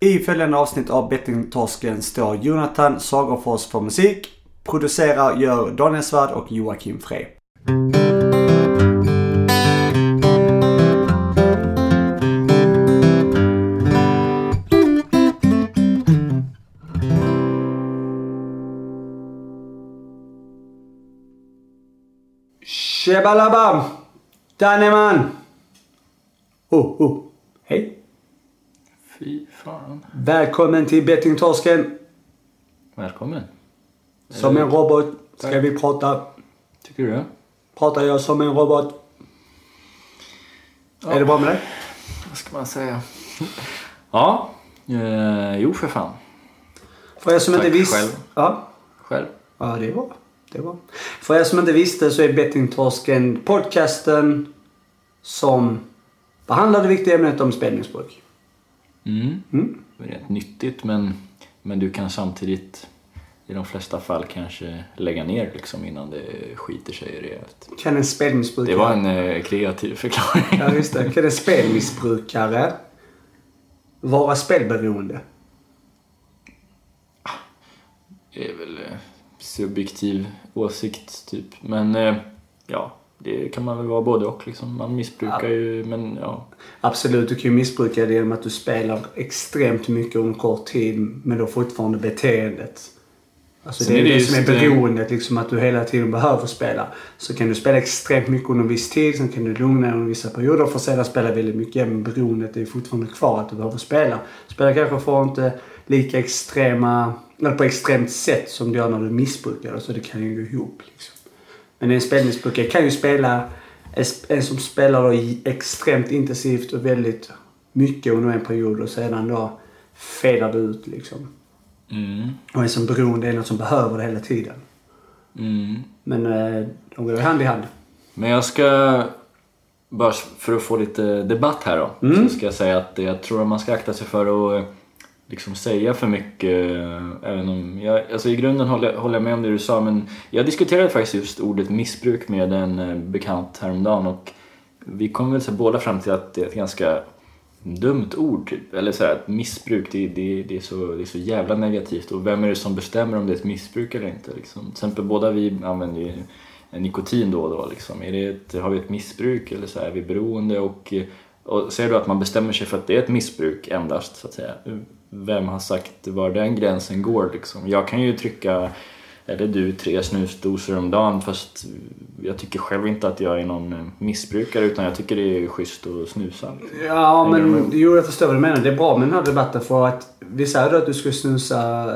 I följande avsnitt av Bettingtorsken står Jonathan Sagerfors för musik. Producerar gör Daniel Svärd och Joakim Frey. Shebalabam! Danneman! Oh, oh. Hej! Fy fan. Välkommen till Bettingtorsken. Välkommen. Som en robot ska vi prata. Tycker du? Pratar jag som en robot? Är det bra med dig? Vad ska man säga? ja. Eh, jo, för fan. För er som Tack inte visste... själv. Ja. Själv. ja, det är bra. Det är bra. För er som inte visste så är Bettingtorsken podcasten som behandlar det viktiga ämnet om spelmissbruk. Mm. Mm. Det är rätt nyttigt, men, men du kan samtidigt i de flesta fall kanske lägga ner liksom innan det skiter sig rejält. Kan en spelmissbrukare... Det var en eh, kreativ förklaring. Ja, just det. Kan en spelmissbrukare vara spelberoende? Det är väl eh, subjektiv åsikt, typ. Men eh, ja, det kan man väl vara både och liksom. Man missbrukar ju, men ja. Absolut, du kan ju missbruka det genom att du spelar extremt mycket under kort tid men då fortfarande beteendet. Alltså Sen det är det, det som är beroendet, liksom att du hela tiden behöver spela. Så kan du spela extremt mycket under en viss tid, sen kan du lugna dig under vissa perioder för att sedan spela väldigt mycket. Men beroendet är fortfarande kvar att du behöver spela. Spela kanske får inte lika extrema, eller på extremt sätt som du gör när du missbrukar det, så det kan ju gå ihop. Liksom. Men en spelmissbrukare kan ju spela, en som spelar då extremt intensivt och väldigt mycket under en period och sedan då fadar det ut liksom. Mm. Och en som beroende är någon som behöver det hela tiden. Mm. Men eh, de går hand i hand. Men jag ska, bara för att få lite debatt här då, Mm. så ska jag säga att jag tror att man ska akta sig för att eh, liksom säga för mycket. Även om jag, alltså i grunden håller, håller jag med om det du sa, men jag diskuterade faktiskt just ordet missbruk med en eh, bekant häromdagen och vi kom väl så båda fram till att det är ett ganska dumt ord. Typ. Eller så här, att missbruk, det, det, det, är så, det är så jävla negativt. Och vem är det som bestämmer om det är ett missbruk eller inte? Liksom. Till exempel båda vi använder ju nikotin då och då. Liksom. Är det ett, har vi ett missbruk eller så här, är vi beroende? Och, och säger du att man bestämmer sig för att det är ett missbruk endast, så att säga. Vem har sagt var den gränsen går? Liksom? Jag kan ju trycka, eller du, tre snusdosor om dagen fast jag tycker själv inte att jag är någon eh, missbrukare utan jag tycker det är schysst att snusa. liksom. Ja, Hänger men jo, jag förstår vad du menar. Det är bra med den här debatten för att vi säger då att du ska snusa.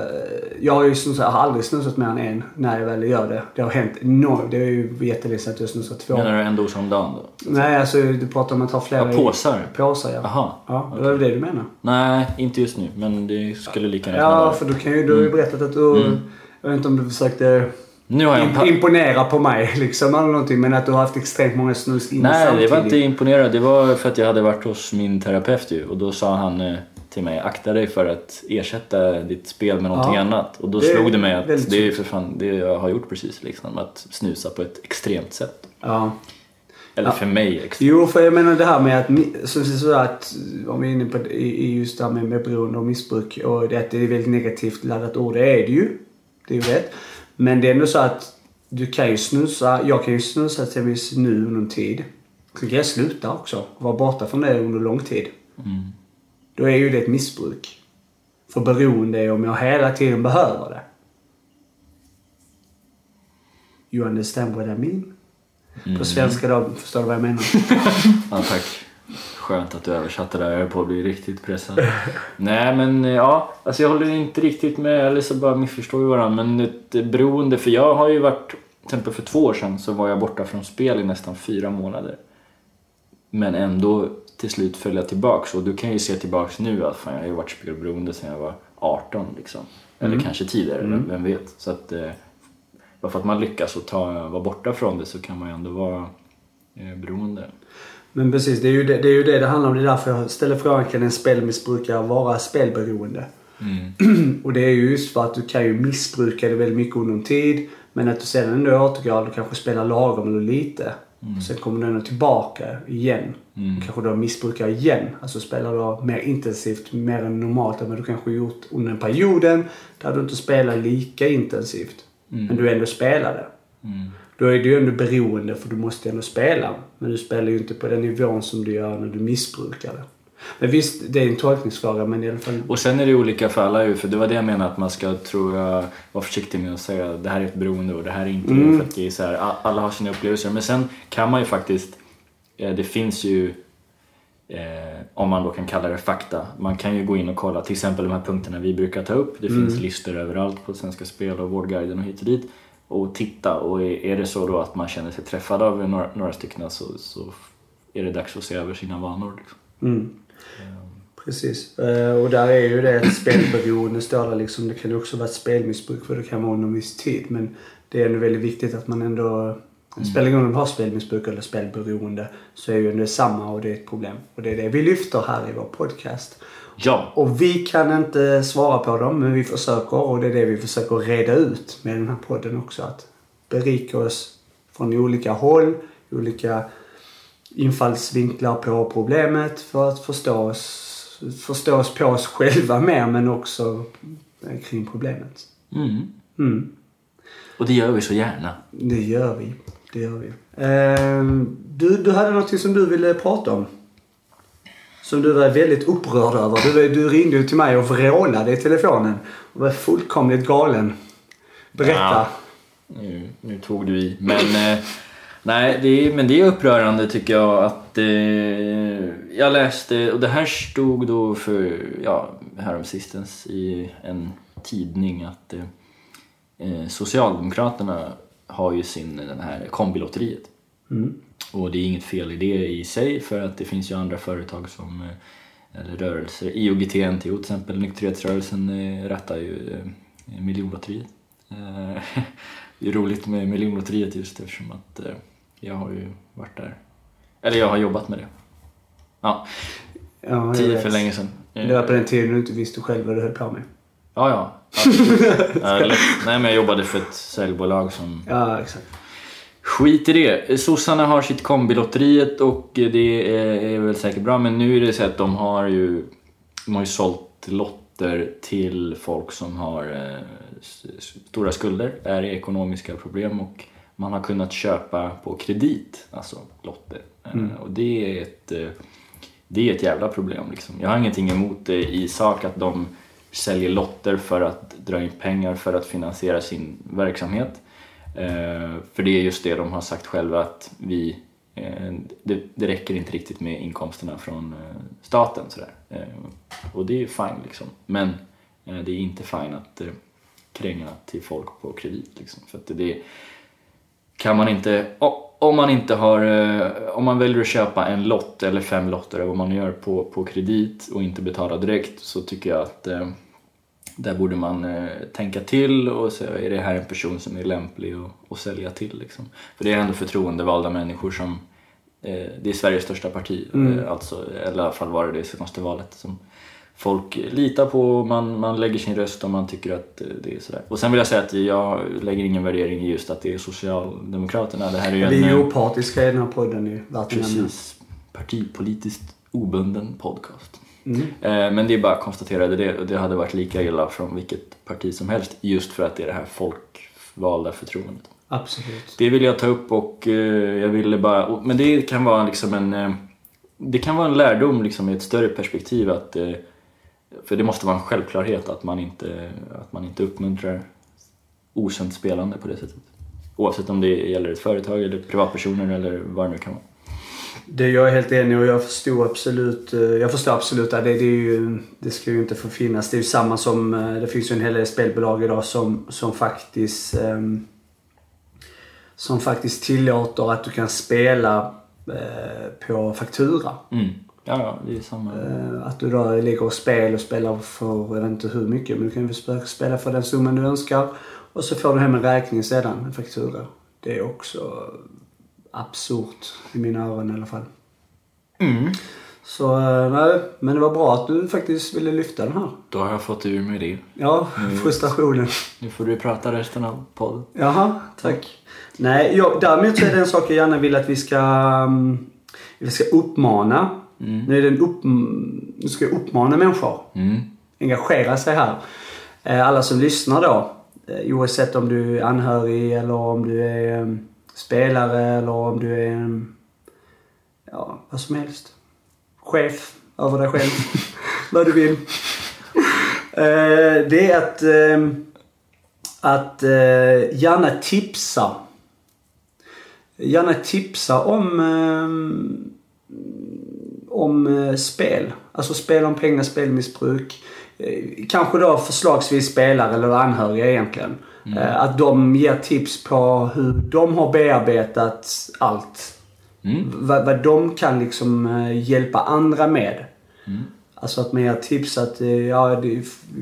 Jag har ju snusat, jag har aldrig snusat mer än en när jag väl gör det. Det har hänt enormt. Det är ju jätteledsamt att jag snusar två. Menar du en dos om dagen då? Nej, alltså du pratar om att ha flera Ja, påsar? i påsar. Ja. Jaha. Ja, det var det du menar. Nej, inte just nu men det skulle lika gärna Ja, för du kan ju, du har ju berättat att du, Mm. Jag vet inte om du försökte Nu har jag en im- pa- imponera på mig liksom eller någonting. Men att du har haft extremt många snus in Nej, samtidigt. det var inte imponerad. Det var för att jag hade varit hos min terapeut ju och då sa han eh, till mig akta dig för att ersätta ditt spel med någonting Ja. annat. Och då Det slog det mig att det är för fan det jag har gjort precis liksom. Att snusa på ett extremt sätt. Ja. Eller Ja. för mig extremt. Jo, för jag menar det här med att, så, så, att om vi är inne på i just det här med, med beroende och missbruk och det att det är väldigt negativt laddat ord, det är det ju. Det är ju rätt. Men det är ändå så att du kan ju snusa, jag kan ju snusa exempelvis nu under en tid. Sen kan jag sluta också vara borta från det under lång tid. Mm. Då är ju det ett missbruk. För beroende är om jag hela tiden behöver det. You understand what I mean? Mm. På svenska då, förstår du vad jag menar? Ja, tack. Skönt att du översatte där. Jag höll på att bli riktigt pressad. Nej, men eh, ja. Alltså jag håller inte riktigt med. Eller så bara missförstår vi varandra. Men ett eh, beroende. För jag har ju varit... Till exempel för två år sedan så var jag borta från spel i nästan fyra månader. Men ändå till slut föll jag tillbaks. Och du kan ju se tillbaks nu att fan, jag har ju varit spelberoende sedan jag var 18 liksom. Eller Mm. kanske tidigare, Mm. vem vet. Så att... Eh, bara för att man lyckas och ta, vara borta från det så kan man ju ändå vara eh, beroende. Men precis, det är, ju det, det är ju det det handlar om. Det är därför jag ställer frågan, kan en spelmissbrukare vara spelberoende? Mm. Och det är ju just för att du kan ju missbruka det väldigt mycket under en tid. Men att du sedan ändå återgår och kanske spelar lagom eller lite. Sen kommer du ändå tillbaka igen. Mm. Kanske då missbrukar igen. Alltså spelar då mer intensivt, mer än normalt vad du kanske gjort under den perioden där du inte spelar lika intensivt. Men du ändå spelade. Mm. Då är du ju ändå beroende för du måste ändå spela. Men du spelar ju inte på den nivån som du gör när du missbrukar det. Men visst, det är en tolkningsfråga men i alla fall... Och sen är det olika för alla ju, för det var det jag menade att man ska, tror jag, vara försiktig med att säga det här är ett beroende och det här är inte det. För att det är så här, alla har sina upplevelser. Men sen kan man ju faktiskt, eh, det finns ju, eh, om man då kan kalla det fakta, man kan ju gå in och kolla till exempel de här punkterna vi brukar ta upp. Det finns listor överallt på Svenska Spel och Vårdguiden och hit och dit. Och titta, och är, det så då att man känner sig träffad av några, några stycken så, så är det dags att se över sina vanor. Liksom. Mm. Precis. Eh, Och där är ju det ett spelberoende står det liksom. Det kan ju också vara ett spelmissbruk för det kan vara under en viss tid. Men det är ändå väldigt viktigt att man ändå... Spelar ingen roll om du har spelmissbruk eller spelberoende så är ju ändå samma och det är ett problem. Och det är det vi lyfter här i vår podcast. Ja, Och vi kan inte svara på dem men vi försöker och det är det vi försöker reda ut med den här podden också. Att berika oss från olika håll, olika infallsvinklar på problemet för att förstå oss, förstå oss på oss själva mer men också kring problemet. mm. Mm, och det gör vi så gärna. det gör vi. Det gör vi. Eh, du, du hade något som du ville prata om. Som du var väldigt upprörd över. Du, du ringde till mig och vrålade i telefonen. Och var fullkomligt galen. Berätta. Ja. Nu, nu tog du i. Men, eh, nej, det är, men det är upprörande tycker jag att eh, jag läste, och det här stod då för, ja, häromsistens i en tidning att eh, eh, Socialdemokraterna har ju sin, den här kombilotteriet. Mm. Och det är inget fel i det i sig för att det finns ju andra företag som eh, eller rörelser, IOGT NTO till exempel, nykterhetsrörelsen eh, rattar ju eh, miljonlotteriet. Det är roligt med miljonlotteriet just eftersom att jag har ju varit där. Eller jag har jobbat med det. Ja, Ja, tio för länge sedan. Det var på den tiden du inte visste själv vad du höll på med. Ja, ja. Ja. Nej, men jag jobbade för ett säljbolag som Ja, exakt. Skit i det. Sossarna har sitt kombilotteriet och det är, väl säkert bra men nu är det så att de har ju, de har ju sålt lotter till folk som har eh, stora skulder, är i ekonomiska problem och man har kunnat köpa på kredit, alltså lotter. Eh, och det är ett eh, det är ett jävla problem. Liksom. Jag har ingenting emot det i sak att de säljer lotter för att dra in pengar för att finansiera sin verksamhet. Eh, för det är just det de har sagt själva att vi, eh, det, det räcker inte riktigt med inkomsterna från eh, staten. Sådär. Och det är fine liksom. Men det är inte fine att kränga till folk på kredit. Liksom. För att det, kan man inte, om man inte har, om man väljer att köpa en lott eller fem lotter eller vad man gör på, på kredit och inte betala direkt så tycker jag att eh, där borde man eh, tänka till och se, är det här en person som är lämplig att, att sälja till liksom. För det är ändå förtroendevalda människor som, eh, det är Sveriges största parti, eh, alltså, eller i alla fall var det det senaste valet som folk litar på, man, man lägger sin röst om man tycker att eh, det är sådär. Och sen vill jag säga att jag lägger ingen värdering i just att det är Socialdemokraterna. Det här är ju Vi är eh, opartiska i den här podden ju. Precis, partipolitiskt obunden podcast. Mm. Eh, Men det är bara att konstatera det, och det hade varit lika illa från vilket parti som helst just för att det är det här folkvalda förtroendet. Absolut. Det vill jag ta upp och eh, jag ville bara, men det kan vara liksom en, eh, det kan vara en lärdom liksom i ett större perspektiv att, för det måste vara en självklarhet att man inte, att man inte uppmuntrar okänt spelande på det sättet. Oavsett om det gäller ett företag eller privatpersoner eller vad det nu kan vara. Det jag är helt enig och jag förstår absolut, eh, jag förstår absolut att det, det är ju, det ska ju inte få finnas. Det är ju samma som, eh, det finns ju en hel del spelbolag idag som, som faktiskt ehm, som faktiskt tillåter att du kan spela eh, på faktura. Mm. Ja, ja, det är samma. Att du då ligger och spel och spelar för, jag vet inte hur mycket, men du kan ju sp- spela för den summan du önskar. Och så får du hem en räkning sedan, en faktura. Det är också absurt i mina öron i alla fall. Mm. Så eh, nej, men det var bra att du faktiskt ville lyfta den här. Då har jag fått ur mig det. Ja, frustrationen. Nu får du prata resten av podden. Jaha, tack. Nej, jag, däremot så är det en sak jag gärna vill att vi ska, um, vi ska uppmana. Nu, är det en upp, nu ska jag uppmana människor. Mm. Engagera sig här. Eh, Alla som lyssnar då. eh, Oavsett om du är anhörig eller om du är um, spelare eller om du är um, ja, vad som helst. Chef över dig själv. vad du vill. Eh, Det är att, um, att eh, gärna tipsa. Gärna tipsa om om eh, spel. Alltså spel om pengar, spelmissbruk. Eh, kanske då förslagsvis spelare eller anhöriga egentligen. Eh, att de ger tips på hur de har bearbetat allt. Mm. Vad, vad de kan liksom eh, hjälpa andra med. Alltså att man ger tips att eh, ja,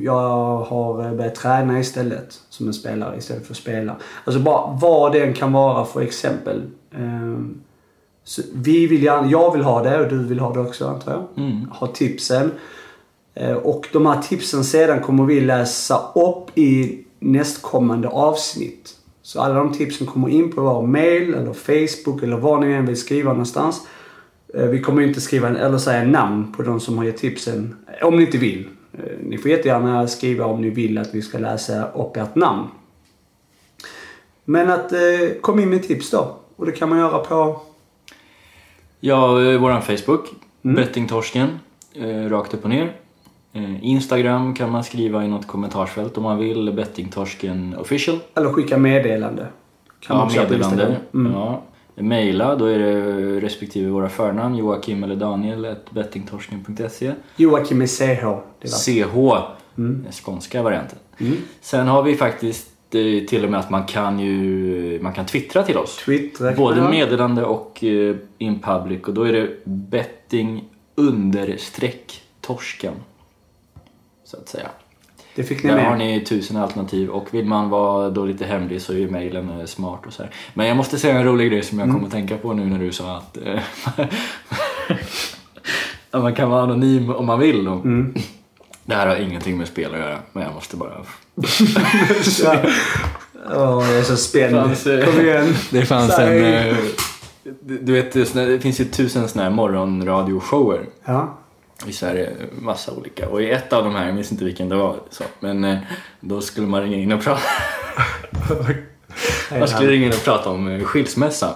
jag har börjat träna istället som en spelare istället för att spela. Alltså bara vad det än kan vara för exempel. Ehm, så vi vill gärna, jag vill ha det och du vill ha det också antar jag. Mm. Ha tipsen. Och de här tipsen sedan kommer vi läsa upp i nästkommande avsnitt. Så alla de tipsen kommer in på vår mail eller Facebook eller var ni än vill skriva någonstans. Eh, Vi kommer inte skriva eller säga namn på de som har gett tipsen. Om ni inte vill. Eh, Ni får jättegärna skriva om ni vill att vi ska läsa upp ert namn. Men att eh, kom in med tips då. Och det kan man göra på... Ja, eh, våran Facebook, Mm. Bettingtorsken, eh, rakt upp och ner. Eh, Instagram kan man skriva i något kommentarsfält om man vill, Bettingtorsken official. Eller skicka meddelande. Kan man Ja, på meddelande. Mm. Ja. Maila, då är det respektive våra förnamn, Joakim eller Daniel, ett bettingtorsken.se. Joakim med CH. CH, den skånska varianten. Mm. Sen har vi faktiskt eh, till och med att man kan ju man kan twittra till oss. Twitter. Både meddelande och eh, in public och då är det betting understreck torsken. Så att säga. Det fick ni Där med. har ni tusen alternativ och vill man vara då lite hemlig så är ju mejlen eh, smart och så här. Men jag måste säga en rolig grej som jag kom att tänka på nu när du sa att eh, man kan vara anonym om man vill. Mm. Det här har ingenting med spel att göra men jag måste bara... Åh, jag är så spänd. Fanns, Kom igen. Det fanns Säg. en... eh, Du vet, det finns ju tusen såna här morgonradioshower Ja. I Sverige. Massa olika. Och i ett av de här, jag minns inte vilken det var, så, men eh, då skulle man ringa in och prata, man skulle ringa in och prata om eh, skilsmässa.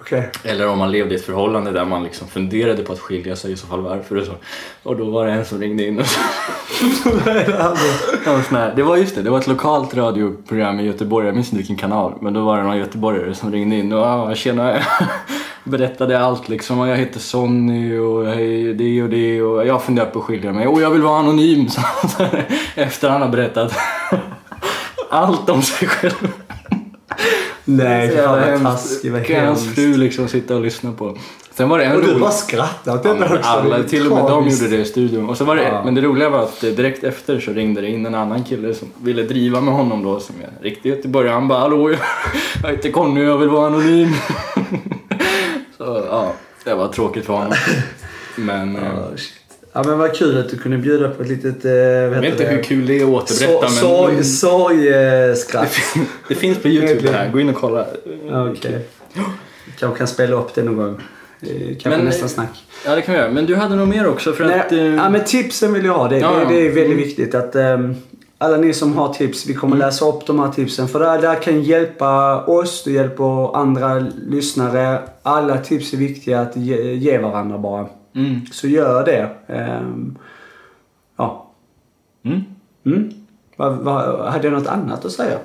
Okej. Eller om man levde i ett förhållande där man liksom funderade på att skilja sig, i så fall varför och så. Och då var det en som ringde in och så. Det var just det, det var ett lokalt radioprogram i Göteborg, jag minns inte vilken kanal, men då var det någon göteborgare som ringde in och ah, tjena, berättade allt liksom. Och Jag heter Sonny och jag är det och det och jag funderar på att skilja mig och jag vill vara anonym. Så, efter han har berättat allt om sig själv. Nej, Så fan vad hemskt. taskigt. Vad Kan hans hemskt. fru liksom sitta och lyssna på. Sen var det en Och du rolig- bara skrattar åt Ja, detta också. alla, till och med de gjorde det i studion. Och så var det, Ja. Men det roliga var att direkt efter så ringde det in en annan kille som ville driva med honom då som är riktig göteborgare. Han bara hallå jag heter Conny jag vill vara anonym. så ja, det var tråkigt för honom. Men eh, Ja, men vad kul att du kunde bjuda på ett litet... Eh, jag vet inte det? hur kul det är att återberätta Så- men sorg- Sorgskratt. det finns på Youtube här. Gå in och kolla. Okej. Kanske kan spela upp det någon gång. Eh, Kanske Men, nästa eh, snack. Ja det kan vi göra. Men du hade nog mer också för Nej, att... eh, ja, men tipsen vill jag ha. Det, Ja, det, det är väldigt Mm. viktigt att ehm, alla ni som har tips, vi kommer läsa upp de här tipsen. För det här, det här kan hjälpa oss, det hjälper andra lyssnare. Alla tips är viktiga att ge, ge varandra bara. mm, Så gör det. Ehm, ja. mm. Mm. Va, va, hade jag något annat att säga?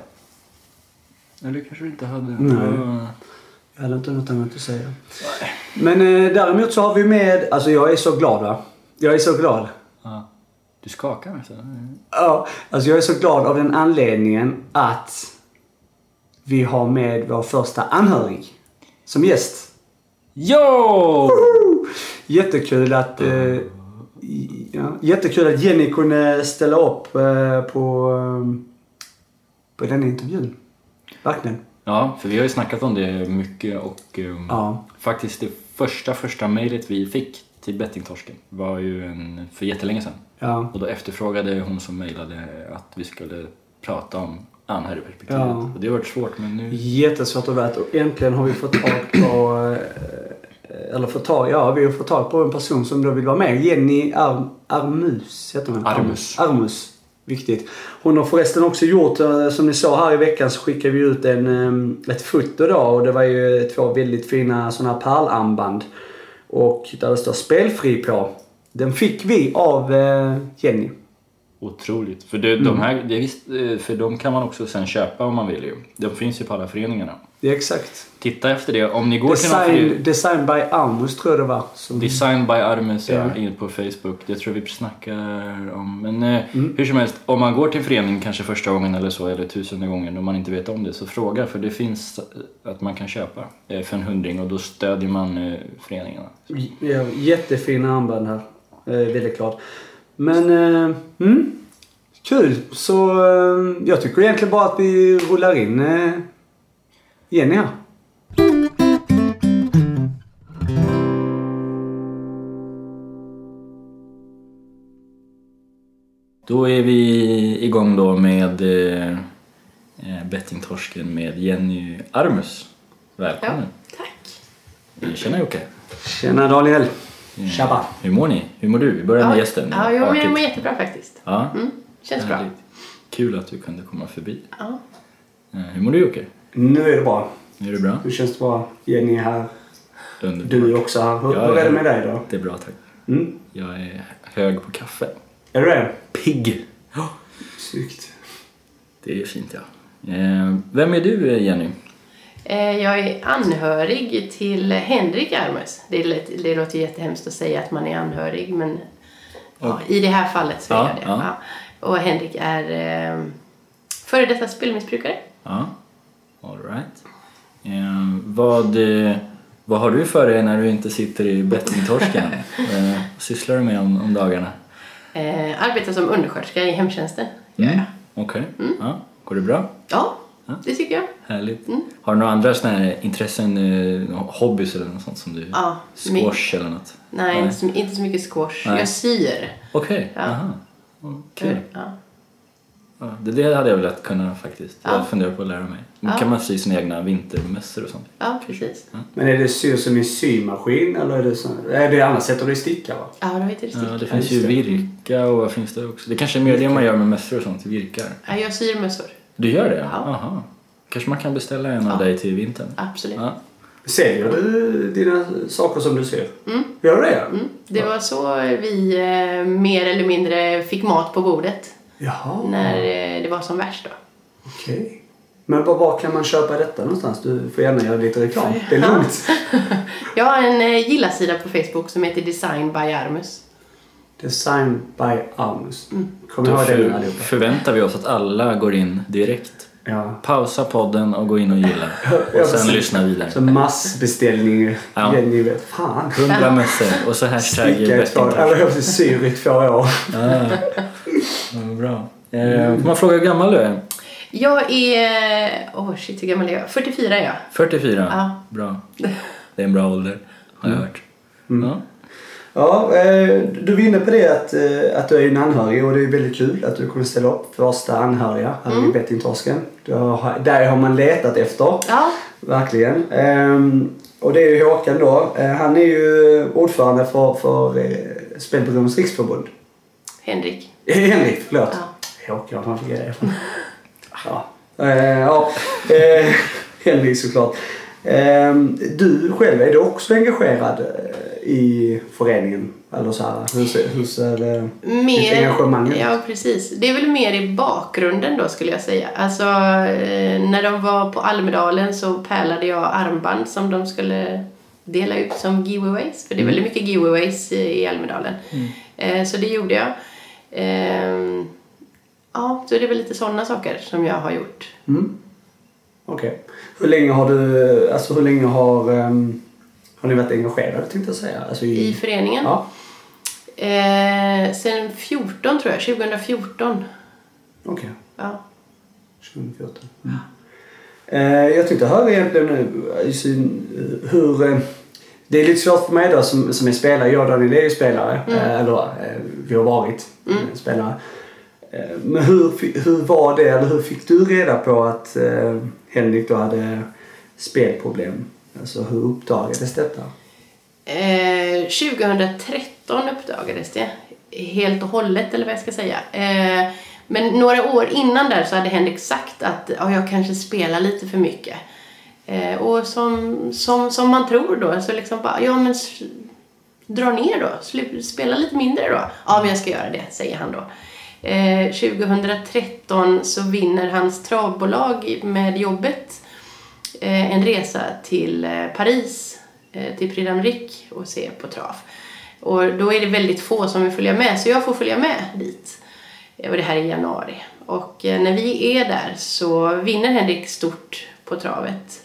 Eller kanske du inte hade. Nej. Ja. Jag hade inte något annat att säga. Men eh, däremot så har vi med, alltså jag är så glad va. Jag är så glad. Ja. Du skakar nästan. Ja, alltså jag är så glad av den anledningen att vi har med vår första anhörig som gäst. Jo! Jättekul att, eh, ja, jättekul att Jenny kunde ställa upp eh, på, eh, på den intervjun. Verkligen. Ja, för vi har ju snackat om det mycket och um, Ja. faktiskt det första, första mejlet vi fick till till bettingtorsken var ju en, för jättelänge sedan. Ja. Och då efterfrågade hon som mejlade att vi skulle prata om anhörigperspektivet. Ja. Och det har varit svårt men nu... Jättesvårt att veta och äntligen har vi fått tag på eh, eller fått tag, ja vi har fått tag på en person som då vill vara med. Jenny Ar Armus heter hon. Armus. Armus. Viktigt. Hon har förresten också gjort, eh, som ni såg här i veckan så skickade vi ut en, eh, ett foto då och det var ju två väldigt fina sådana här pärlarmband. Och där det står spelfri på. Den fick vi av eh, Jenny. Otroligt. För, det, Mm. de här, det eh, för de kan man också sen köpa om man vill ju. De finns ju på alla föreningarna. Det är exakt. Titta efter det. Om ni går till någon Design, förening... design by Armus tror jag det var. Som, Design by Armes Ja. in på Facebook. Det tror jag vi snackar om. Men eh, Mm. hur som helst, om man går till en förening kanske första gången eller så, eller tusende gången och man inte vet om det, så fråga. För det finns att man kan köpa eh, för en hundring och då stödjer man eh, föreningarna. Ja, jättefina armband här. Eh, väldigt klart. Men, eh, mm, kul. Så eh, jag tycker egentligen bara att vi rullar in eh, Jenny här. Då är vi igång då med eh, bettingtorsken med Jenny Armus. Välkommen! Tack. Tjena Jocke! Tjena Daniel. Tjabba. Hur mår ni? Hur mår du? Vi börjar med gästen. Ja, jo, men Artigt. jag mår jättebra faktiskt. Ja, Mm, känns bra. Kul att du kunde komma förbi. Ja. Eh, Hur mår du Jocke? Nu är det bra. Är det bra? Nu känns det bra. Jenny är här. Underbart. Du är också här. Hur, Ja, hur är det ja. med dig då? Det är bra tack. Mm. Jag är hög på kaffe. Är du det? Pigg! Ja. Snyggt. Det är fint ja. Eh, Vem är du eh, Jenny? Eh, Jag är anhörig till Henrik Armes. Det, lät- det låter jättehemskt att säga att man är anhörig, men ja, i det här fallet så är Ja, jag det. ja. Och Henrik är eh, före detta spelmissbrukare. Ja, alright. Eh, vad, eh, vad har du för dig när du inte sitter i bettingtorsken? eh, vad sysslar du med om, om dagarna? Eh, arbetar som undersköterska i hemtjänsten. Mm. gör jag. Okej, ja. går det bra? Ja. det tycker jag. Härligt. Mm. Har du några andra såna här intressen, eh, hobbys eller något sånt som du... Ja, min- Squash eller något? Nej, Nej. Inte, så, inte så mycket squash. Nej. Jag syr. Okej, Ja. aha. Mm, Kul. Ja. Ja, det, det hade jag velat kunna faktiskt. Ja. Jag funderar på att lära mig. Ja. kan man sy sina egna vintermössor och sånt. ja, precis. Men är det syr som i symaskin eller är det så? Är det annars sätter du i sticka va? Ja, då heter det Ja, stick. det Ja, finns ju det. virka och vad finns det också? Det kanske är mer det man gör med mössor och sånt, virkar. Ja, jag syr mössor. Du gör det? Ja. Aha. Kanske man kan beställa en av Ja. dig till vintern? Absolut. Ja. Säljer du dina saker som du syr? Mm. Gör du det? Mm. Det var så vi eh, mer eller mindre fick mat på bordet Jaha. när eh, det var som värst då. Okej. Men var, var kan man köpa detta någonstans? Du får gärna göra lite reklam. Det är lugnt. Jag har en eh, gilla-sida på Facebook som heter Design by Armus. Design by Armus. Kom Då ihåg det allihopa. förväntar vi oss att alla går in direkt. Ja. Pausa podden och gå in och gilla. Och sen precis. lyssna vidare. Så massbeställning. Ja. Jenny vet. Fan. Hundra mössor och så hashtag bettingtorsken. eller jag syr i två år. Ja. Ja, bra. Eh, får man fråga hur gammal du är? Jag är... Åh oh shit, hur gammal är jag? 44 är jag. 44? Ja. Bra. Det är en bra ålder, har jag hört. Ja. Ja, eh, du var inne på det att, eh, att du är en anhörig och det är väldigt kul att du kunde ställa upp första anhöriga här Mm. i Bettingtorsken. Där har man letat efter. Ja, Verkligen. Ehm, och det är ju Håkan då. Eh, han är ju ordförande för, för Spelberoendes riksförbund. Henrik. Henrik, förlåt. Ja. Håkan, var fick det? Ja. Ja. Henrik såklart. Ehm, du själv, är du också engagerad i föreningen? Eller så här, hur ser, hur ser eh, ditt engagemang ut? Ja, precis. Det är väl mer i bakgrunden då skulle jag säga. Alltså, eh, när de var på Almedalen så pärlade jag armband som de skulle dela ut som giveaways. För det är väldigt mycket giveaways i Almedalen. Eh, Så det gjorde jag. Ehm, Ja, så det är väl lite sådana saker som jag har gjort. Mm. Okej. Hur länge har du, alltså hur länge har, ehm, har ni varit engagerade tänkte jag säga? Alltså I föreningen. Ja. Eh, sen 14 tror jag, 2014. Okej. Ja. 2014. Mm. Eh, jag tänkte höra egentligen nu i hur... Eh, Det är lite svårt för mig då som, som är spelare. Jag och Daniel är ju spelare. Mm. Eh, eller eh, vi har varit eh, spelare. Eh, Men hur, hur var det, eller hur fick du reda på att Henrik då hade spelproblem? Alltså hur uppdagades detta? Eh, 2013 uppdagades det helt och hållet, eller vad jag ska säga. Eh, men några år innan där så hade Henrik sagt att ja, jag kanske spelar lite för mycket. Eh, och som, som, som man tror då, så liksom bara, ja men dra ner då, spela lite mindre då. Ja, men jag ska göra det, säger han då. Eh, 2013 så vinner hans travbolag med jobbet eh, en resa till eh, Paris, eh, till Prix d'Amérique och se på trav. Och då är det väldigt få som vill följa med, så jag får följa med dit. Eh, Och det här är i januari. Och eh, när vi är där så vinner Henrik stort på travet.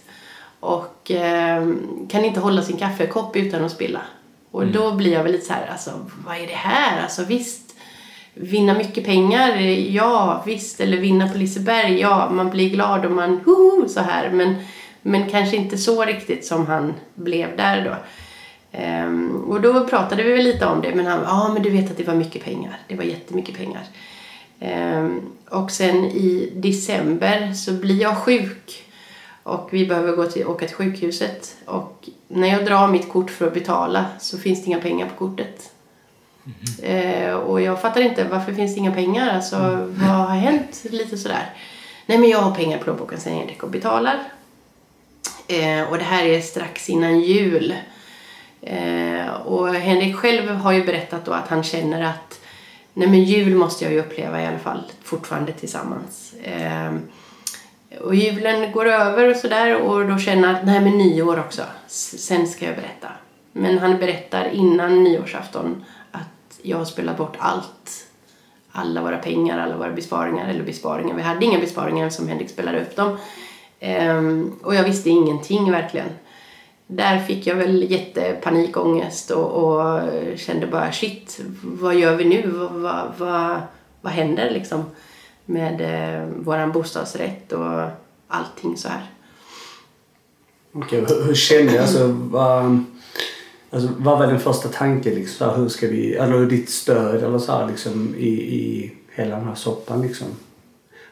Och eh, kan inte hålla sin kaffekopp utan att spilla. Och då blir jag väl lite så här, alltså vad är det här? Alltså visst, vinna mycket pengar, ja visst. Eller vinna på Liseberg, ja man blir glad och man hoho så här. Men, men kanske inte så riktigt som han blev där då. Ehm, och då pratade vi väl lite om det, men han ja men du vet att det var mycket pengar. Det var jättemycket pengar. Ehm, och sen i december så blir jag sjuk och vi behöver gå till, åka till sjukhuset. Och när jag drar mitt kort för att betala så finns det inga pengar på kortet. Eh, och jag fattar inte, varför finns det inga pengar? Alltså, vad har hänt? Lite sådär. Nej, men jag har pengar i plånboken, säger Henrik och betalar. Eh, och det här är strax innan jul. Eh, och Henrik själv har ju berättat då att han känner att nej men jul måste jag ju uppleva i alla fall, fortfarande tillsammans. Eh, och julen går över och sådär och då känner han att nej men nyår också, sen ska jag berätta. Men han berättar innan nyårsafton att jag har spelat bort allt. Alla våra pengar, alla våra besparingar, eller besparingar, vi hade inga besparingar som Henrik spelade upp dem. Ehm, och jag visste ingenting verkligen. Där fick jag väl jättepanikångest och, och kände bara shit, vad gör vi nu? Vad, vad, vad, vad händer liksom med eh, våran bostadsrätt och allting så här. Okej, hur, hur kände du? Alltså, vad, alltså, vad var den första tanken? Liksom, hur ska vi, eller ditt stöd eller så här, liksom, i, i hela den här soppan? Liksom?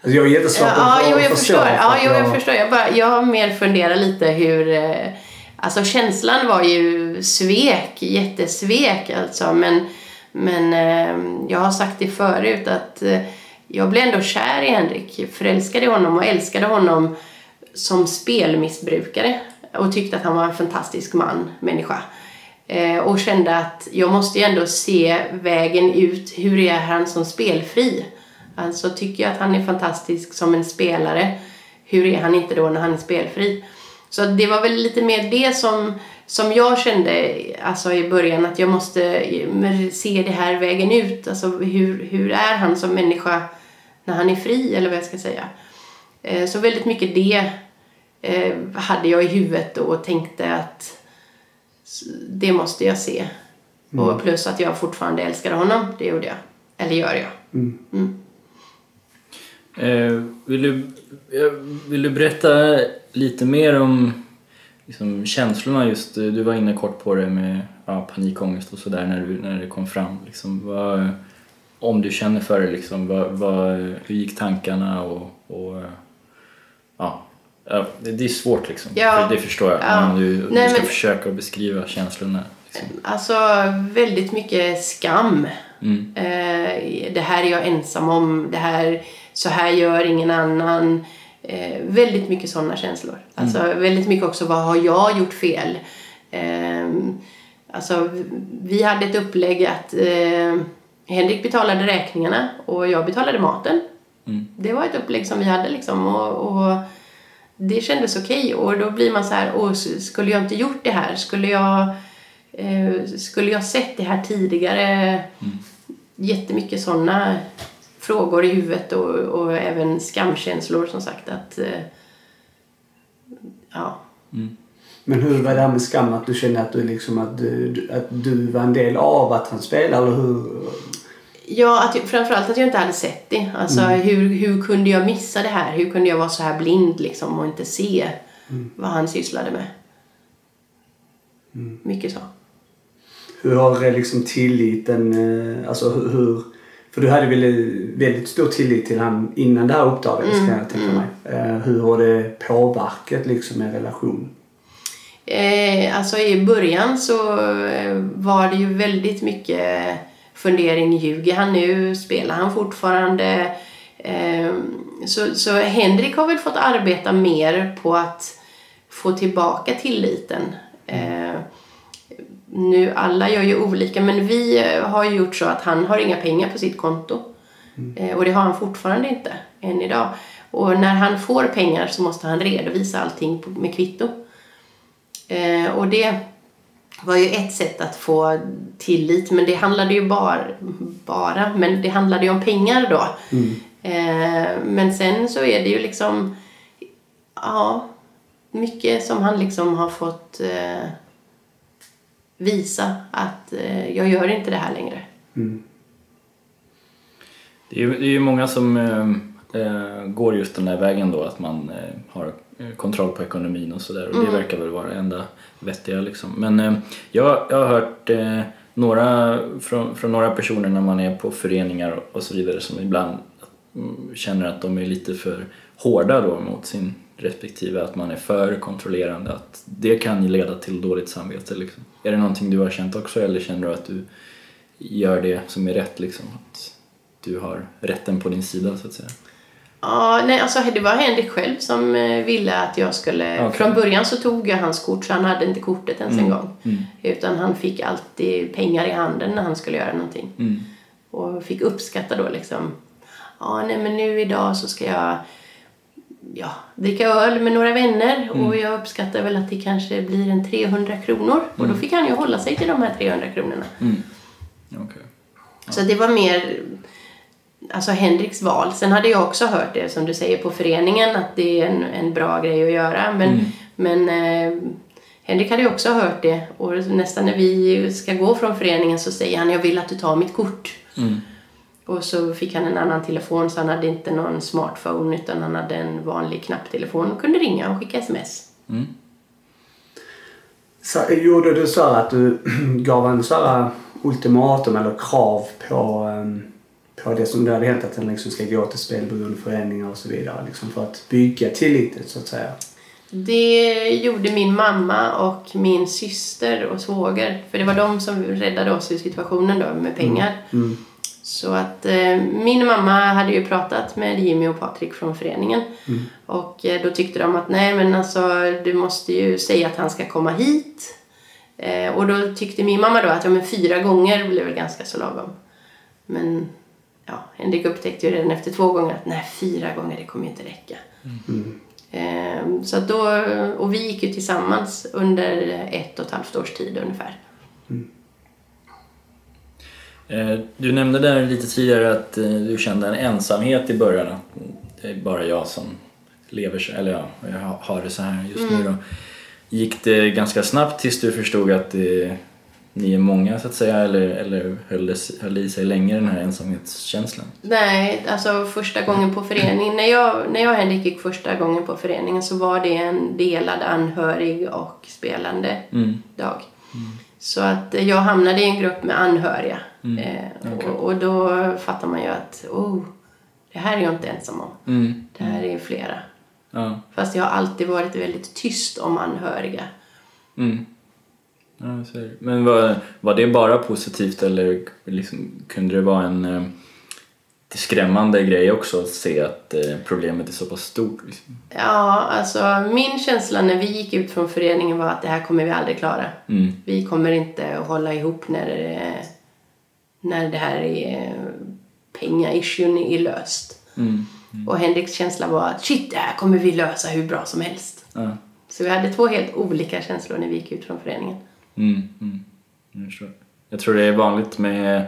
Alltså, jag är jättesvårt Ja, att jo, jag förstå, förstår. för Ja, jo, jag förstår. Jag, bara, jag mer funderar lite hur... Eh, alltså känslan var ju svek, jättesvek alltså. Men, men eh, jag har sagt det förut att eh, jag blev ändå kär i Henrik. Förälskade honom och älskade honom som spelmissbrukare. Och tyckte att han var en fantastisk man, människa. Och kände att jag måste ju ändå se vägen ut. Hur är han som spelfri? Alltså tycker jag att han är fantastisk som en spelare. Hur är han inte då när han är spelfri? Så det var väl lite mer det som, som jag kände alltså i början att jag måste se det här vägen ut. Alltså hur, hur är han som människa när han är fri eller vad jag ska säga. Eh, Så väldigt mycket det eh, hade jag i huvudet och tänkte att det måste jag se. Och plus att jag fortfarande älskade honom, det gjorde jag. Eller gör jag. Eh, vill, du, eh, vill du berätta lite mer om liksom, känslorna just, eh, du var inne kort på det med ja, panikångest och sådär när, du- när det kom fram. Liksom, vad, om du känner för det, liksom, vad, vad, hur gick tankarna och, och eh, ja. Ja, det, det är svårt liksom, Ja. det, det förstår jag. Ja. Men du, Nej, du ska men- försöka beskriva känslorna. Liksom. Alltså väldigt mycket skam. Mm. Eh, det här är jag ensam om. Det här, så här gör ingen annan. Eh, väldigt mycket sådana känslor. Alltså väldigt mycket också vad har jag gjort fel? Eh, alltså vi hade ett upplägg att eh, Henrik betalade räkningarna och jag betalade maten. Mm. Det var ett upplägg som vi hade liksom och, och det kändes okej och då blir man så här, Åh, skulle jag inte gjort det här? Skulle jag, eh, skulle jag sett det här tidigare? Mm. Jättemycket sådana frågor i huvudet och, och även skamkänslor som sagt att eh, ja. Men hur var det här med skam? Att du kände att du, liksom, att du, att du var en del av att han spelade? Eller hur? Ja, att framförallt att jag inte hade sett det. Alltså hur, hur kunde jag missa det här? Hur kunde jag vara så här blind liksom och inte se vad han sysslade med? Mycket så. Hur har eh, liksom tilliten, eh, alltså hur- hur... För du hade väl väldigt stor tillit till han innan det här uppdagades kan jag tänka mig. Eh, Hur har det påverkat liksom er relation? Eh, alltså i början så eh, var det ju väldigt mycket fundering. Ljuger han nu? Spelar han fortfarande? Eh, så, så Henrik har väl fått arbeta mer på att få tillbaka tilliten. Eh, nu alla gör ju olika men vi eh, har ju gjort så att han har inga pengar på sitt konto. Eh, och det har han fortfarande inte än idag. Och när han får pengar så måste han redovisa allting med kvitto. Eh, och det var ju ett sätt att få tillit men det handlade ju bara, bara men det handlade ju om pengar då. Eh, men sen så är det ju liksom ja, mycket som han liksom har fått visa att eh, jag gör inte det här längre. Det är ju det är ju många som eh, eh, går just den där vägen då att man eh, har eh, kontroll på ekonomin och sådär och det verkar väl vara det enda vettiga liksom. Men eh, jag, jag har hört eh, några från, från några personer när man är på föreningar och så vidare som ibland mm, känner att de är lite för hårda då mot sin respektive, att man är för kontrollerande, att det kan ju leda till dåligt samvete liksom. Är det någonting du har känt också eller känner du att du gör det som är rätt liksom? Att du har rätten på din sida så att säga? Ja, nej, alltså det var Henrik själv som eh, ville att jag skulle... Okej. Från början så tog jag hans kort så han hade inte kortet ens en gång. Utan han fick alltid pengar i handen när han skulle göra någonting. Och fick uppskatta då liksom. Ja, nej men nu idag så ska jag ja, dricka öl med några vänner och jag uppskattar väl att det kanske blir en 300 kronor. Och då fick han ju hålla sig till de här 300 kronorna. Okej. Så det var mer alltså Henriks val. Sen hade jag också hört det som du säger på föreningen att det är en, en bra grej att göra. Men, men eh, Henrik hade ju också hört det och nästan när vi ska gå från föreningen så säger han jag vill att du tar mitt kort. Och så fick han en annan telefon så han hade inte någon smartphone utan han hade en vanlig knapptelefon och kunde ringa och skicka sms. Så, gjorde du så att du gav en så här ultimatum eller krav på, ehm, på det som du hade hänt att den liksom ska gå till spelberoende föreningar och så vidare liksom för att bygga tilliten så att säga? Det gjorde min mamma och min syster och svåger. För det var de som räddade oss ur situationen då med pengar. Så att eh, min mamma hade ju pratat med Jimmy och Patrik från föreningen. Och eh, då tyckte de att nej men alltså du måste ju säga att han ska komma hit. Eh, och då tyckte min mamma då att ja men fyra gånger blev väl ganska så lagom. Men ja, Henrik upptäckte ju redan efter två gånger att nej fyra gånger det kommer ju inte räcka. Eh, så att då, och vi gick ju tillsammans under ett och ett halvt års tid ungefär. Eh, Du nämnde där lite tidigare att eh, du kände en ensamhet i början. Det är bara jag som lever eller ja, jag har- det så här just nu då. Gick det ganska snabbt tills du förstod att det, ni är många så att säga eller, eller höll, det, höll i sig länge den här ensamhetskänslan? Nej, alltså första gången på föreningen. När jag, när jag och Henrik gick första gången på föreningen så var det en delad anhörig och spelande dag. Så att eh, jag hamnade i en grupp med anhöriga. Eh, och, och då fattar man ju att oh, det här är jag inte ensam om. Mm. Det här är flera. Ja. Fast jag har alltid varit väldigt tyst om anhöriga. Mm. Ja, så. Men var, var det bara positivt eller liksom, kunde det vara en eh, skrämmande grej också att se att eh, problemet är så pass stort? Liksom? Ja, alltså min känsla när vi gick ut från föreningen var att det här kommer vi aldrig klara. Mm. Vi kommer inte att hålla ihop när det, när det här är pengaissuen är löst. Mm. Och Henriks känsla var att shit, det här kommer vi lösa hur bra som helst. Ja. Så vi hade två helt olika känslor när vi gick ut från föreningen. Mm, mm. Jag, tror det är vanligt med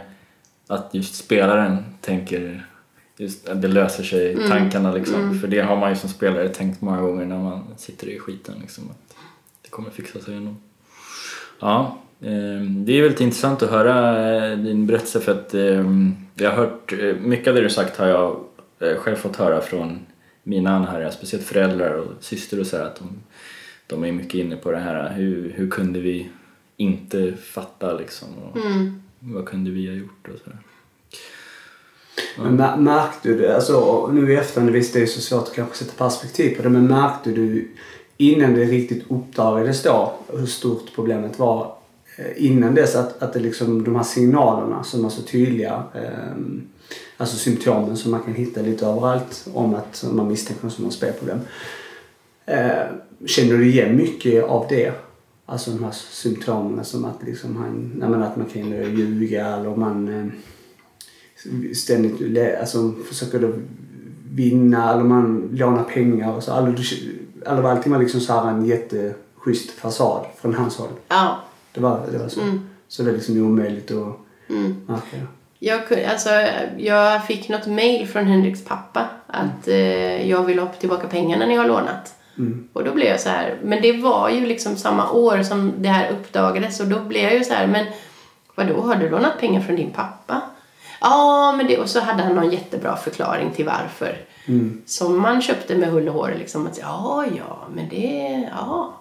att just spelaren tänker just att det löser sig tankarna liksom. För det har man ju som spelare tänkt många gånger när man sitter i skiten liksom. Att det kommer fixa sig ändå. Ja, det är väldigt intressant att höra eh, din berättelse för att eh, jag har hört eh, mycket av det du sagt har jag eh, själv fått höra från mina anhöriga, speciellt föräldrar och syster och så här, att de, de är mycket inne på det här hur, hur kunde vi inte fattar liksom. Och Mm. Vad kunde vi ha gjort och sådär. Men mär- märkte du det, alltså nu i efterhand, visst det är så svårt att kanske sätta perspektiv på det, men märkte du innan det riktigt uppdagades då hur stort problemet var Eh, innan dess att, att det liksom de här signalerna som var så tydliga, eh, alltså symptomen som man kan hitta lite överallt om att man misstänker som har spelproblem. Eh, känner du igen mycket av det? Alltså de här symptomen som att liksom han, jag menar att man kan ljuga eller man eh, ständigt alltså, försöker då vinna eller man lånar pengar och så. Alltså, alla var alltid var liksom så här en jätteschysst fasad från hans håll. Ja. Det var, det var så. Mm. Så det är liksom omöjligt att Mm. märka. Jag, kunde- alltså, jag fick något mail från Henriks pappa att eh, jag vill ha tillbaka pengarna ni har lånat. Mm. Och då blev jag så här, men det var ju liksom samma år som det här uppdagades och då blev jag ju så här, men vadå, har du lånat pengar från din pappa? Ja, men det, och så hade han någon jättebra förklaring till varför. Mm. Som man köpte med hull och hår liksom. Att, ja, ja, men det, ja.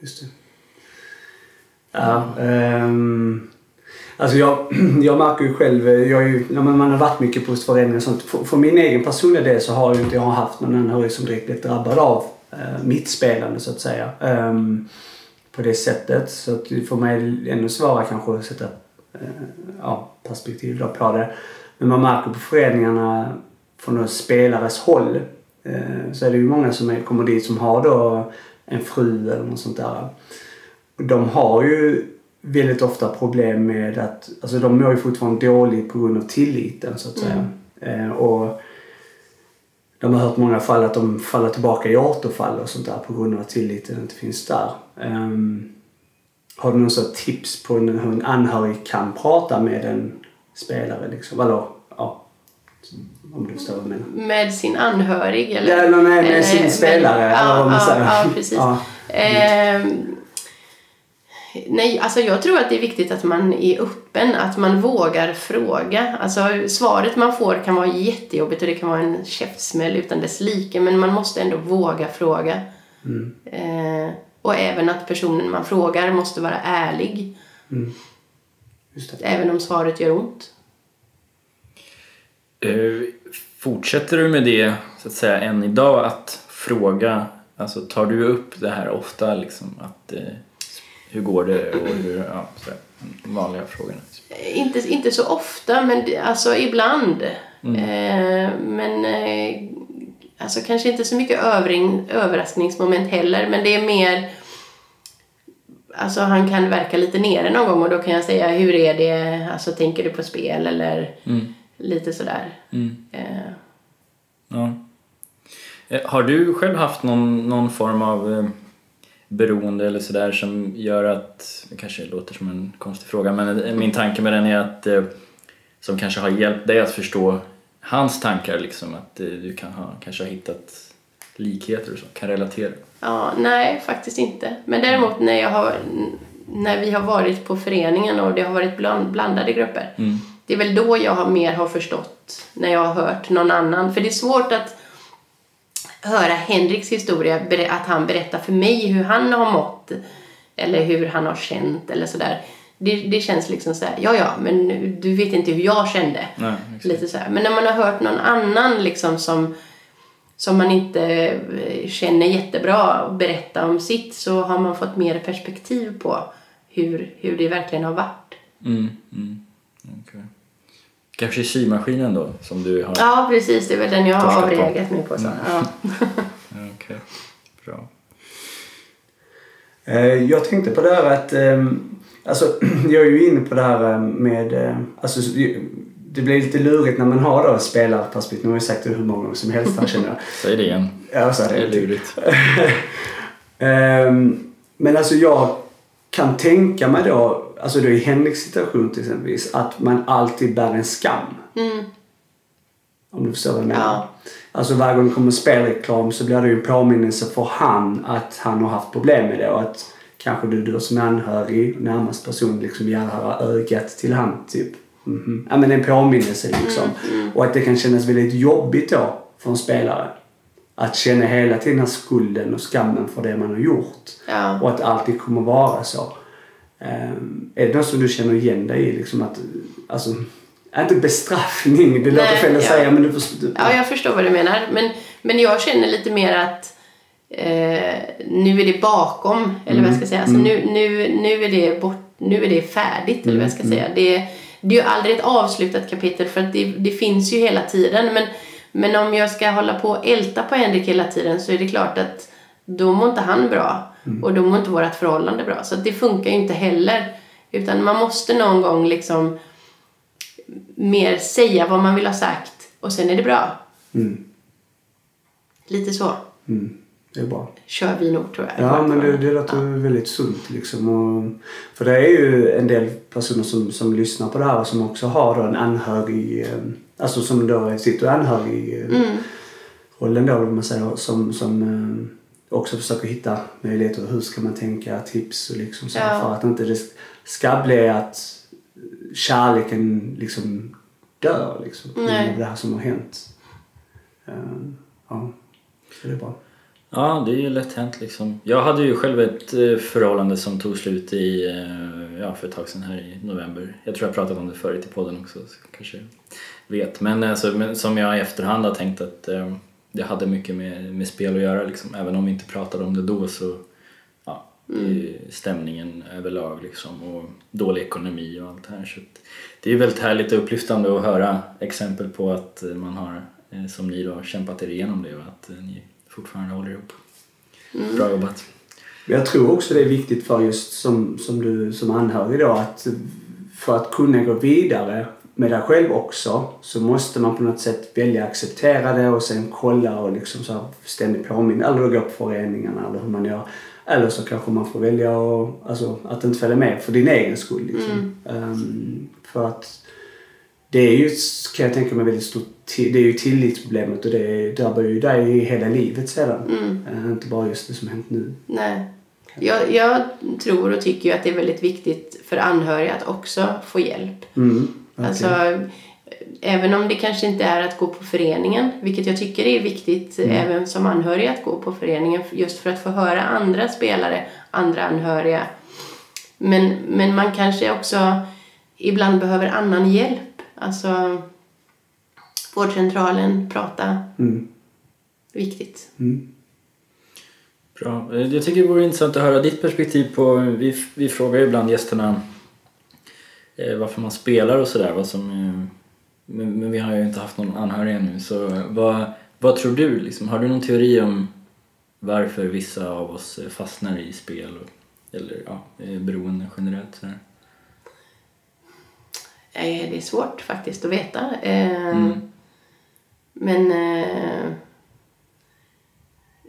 Just det. Ja, um, alltså jag, jag märker ju själv, jag är ju, när man har varit mycket på föreningar och sånt. För, för min egen personliga del så har ju inte jag haft någon anhörig som direkt blivit drabbad av uh, mitt spelande så att säga. Um, på det sättet. Så att för mig är det ännu svårare kanske att sätta uh, ja, perspektiv då på det. Men man märker på föreningarna från några spelares håll eh, så är det ju många som är, kommer dit som har då en fru eller något sånt där. De har ju väldigt ofta problem med att, alltså de mår ju fortfarande dåligt på grund av tilliten så att säga. Eh, och de har hört många fall att de faller tillbaka i återfall och sånt där på grund av att tilliten inte finns där. Ehm, har du någon sån tips på hur en anhörig kan prata med en spelare liksom? Eller ja, om du förstår vad jag menar. Med sin anhörig eller? Ja, eller med, med sin spelare. men- eller vad man ja, säger. ja, ja, precis. Ja. Ehm, nej, alltså jag tror att det är viktigt att man är öppen, att man vågar fråga. Alltså svaret man får kan vara jättejobbigt och det kan vara en käftsmäll utan dess like, men man måste ändå våga fråga. Mm. Eh, och även att personen man frågar måste vara ärlig, Just det. även om svaret gör ont. Eh, Fortsätter du med det så att säga än idag att fråga, alltså tar du upp det här ofta liksom att eh, hur går det och hur, ja, så de vanliga frågorna. Inte, inte så ofta, men alltså ibland. Eh, men eh, alltså kanske inte så mycket övring, överraskningsmoment heller, men det är mer... Alltså han kan verka lite nere någon gång och då kan jag säga hur är det, alltså tänker du på spel eller Mm. lite sådär. Mm. Eh, Ja. Eh, Har du själv haft någon, någon form av eh, beroende eller sådär som gör att, det kanske låter som en konstig fråga, men min tanke med den är att eh, som kanske har hjälpt dig att förstå hans tankar liksom, att eh, du kan ha, kanske har hittat likheter och så, kan relatera. Ja, nej, faktiskt inte. Men däremot när, jag har, när vi har varit på föreningen och det har varit bland, blandade grupper. Mm. Det är väl då jag har mer har förstått när jag har hört någon annan. För det är svårt att höra Henriks historia, att han berättar för mig hur han har mått. Eller hur han har känt eller sådär. Det, det känns liksom så här, ja ja, men du vet inte hur jag kände. Nej. Lite så här. Men när man har hört någon annan liksom som, som man inte eh, känner jättebra berätta om sitt så har man fått mer perspektiv på hur, hur det verkligen har varit. Mm, mm. okej. Kanske symaskinen då, som du har? Ja, precis. Det är väl den jag har avreagat mig på. Så. Ja. Ja, Okej, bra. Eh, Jag tänkte på det här att, ehm, alltså jag är ju inne på det här eh, med, eh, alltså det blir lite lurigt när man har då spelarperspektiv. Nu har jag sagt det hur många gånger som helst här känner jag. Säg det igen. Ja, så är Det är det. lurigt. Ehm, Men alltså jag kan tänka mig då, alltså då i Henriks situation till exempelvis, att man alltid bär en skam. Mm. Om du förstår vad jag menar. Ja. Alltså varje gång det kommer spelreklam så blir det ju en påminnelse för han att han har haft problem med det och att kanske du då som anhörig, närmast person, liksom gärna har ögat till han typ. Mhm. Ja men en påminnelse liksom. Och att det kan kännas väldigt jobbigt då för en spelare. att känna hela tiden skulden och skammen för det man har gjort. Ja. Och att det alltid kommer vara så. Ehm, är det något som du känner igen dig i? Liksom att, alltså, inte bestraffning, det låter fel att ja. säga men du förstår. Du, Ja, jag förstår vad du menar. Men, men jag känner lite mer att eh, nu är det bakom, eller vad jag ska säga. Alltså, nu, nu, nu, är det bort, nu är det färdigt, eller vad jag ska säga. Det, det är ju aldrig ett avslutat kapitel för att det, det finns ju hela tiden. Men, men om jag ska hålla på och älta på Henrik hela tiden så är det klart att då mår inte han bra. Och då mår inte vårt förhållande bra. Så det funkar ju inte heller. Utan man måste någon gång liksom mer säga vad man vill ha sagt och sen är det bra. Mm, Lite så mm, det är bra. kör vi nog tror jag. Ja, men det, det låter väldigt sunt liksom. Och, för det är ju en del personer som, som lyssnar på det här och som också har då en anhörig, eh, alltså som då sitter anhörig eh, Mm. rollen då, man säger, som, som eh, också försöker hitta möjligheter. Hur ska man tänka, tips och liksom så. Ja. För att inte det ska bli att kärleken liksom dör liksom. Nej. Av det här som har hänt. Eh, ja, så det är bra. Ja, det är ju lätt hänt liksom. Jag hade ju själv ett eh, förhållande som tog slut i, eh, ja, för ett tag sedan här i november. Jag tror jag pratat om det förut i podden också, så kanske vet. Men, alltså, men som jag i efterhand har tänkt att eh, det hade mycket med, med spel att göra liksom. Även om vi inte pratade om det då så, ja, ju stämningen överlag liksom och dålig ekonomi och allt det här. Så det är väldigt härligt och upplyftande att höra exempel på att eh, man har, eh, som ni då, kämpat er igenom det och att eh, ni fortfarande håller ihop. Bra jobbat. Men Jag tror också det är viktigt för just som, som du som anhörig då att för att kunna gå vidare med dig själv också så måste man på något sätt välja att acceptera det och sen kolla och liksom så här ständigt påminna eller gå på föreningarna eller hur man gör. Eller så kanske man får välja att, alltså, att inte följa med för din egen skull. Liksom. Ehm, för att det är ju, kan jag tänka mig, väldigt stort det är ju tillitsproblemet och det drabbar ju dig i hela livet sedan. Eh, inte bara just det som hänt nu. Nej. Jag, jag tror och tycker ju att det är väldigt viktigt för anhöriga att också få hjälp. Mm, okej. Alltså, även om det kanske inte är att gå på föreningen, vilket jag tycker är viktigt även som anhörig att gå på föreningen just för att få höra andra spelare, andra anhöriga. Men, men man kanske också ibland behöver annan hjälp. Alltså vårdcentralen, prata. Mm. Viktigt. Mm. Bra. Eh, Jag tycker det vore intressant att höra ditt perspektiv på, vi, vi frågar ju ibland gästerna varför man spelar och sådär. Vad som, eh, men, men vi har ju inte haft någon anhörig ännu. Så eh, vad, vad tror du? Liksom, har du någon teori om varför vissa av oss eh, fastnar i spel? Och, eller ja, eh, beroende generellt? Sådär? Eh, Det är svårt faktiskt att veta. Eh, Mm. Men eh,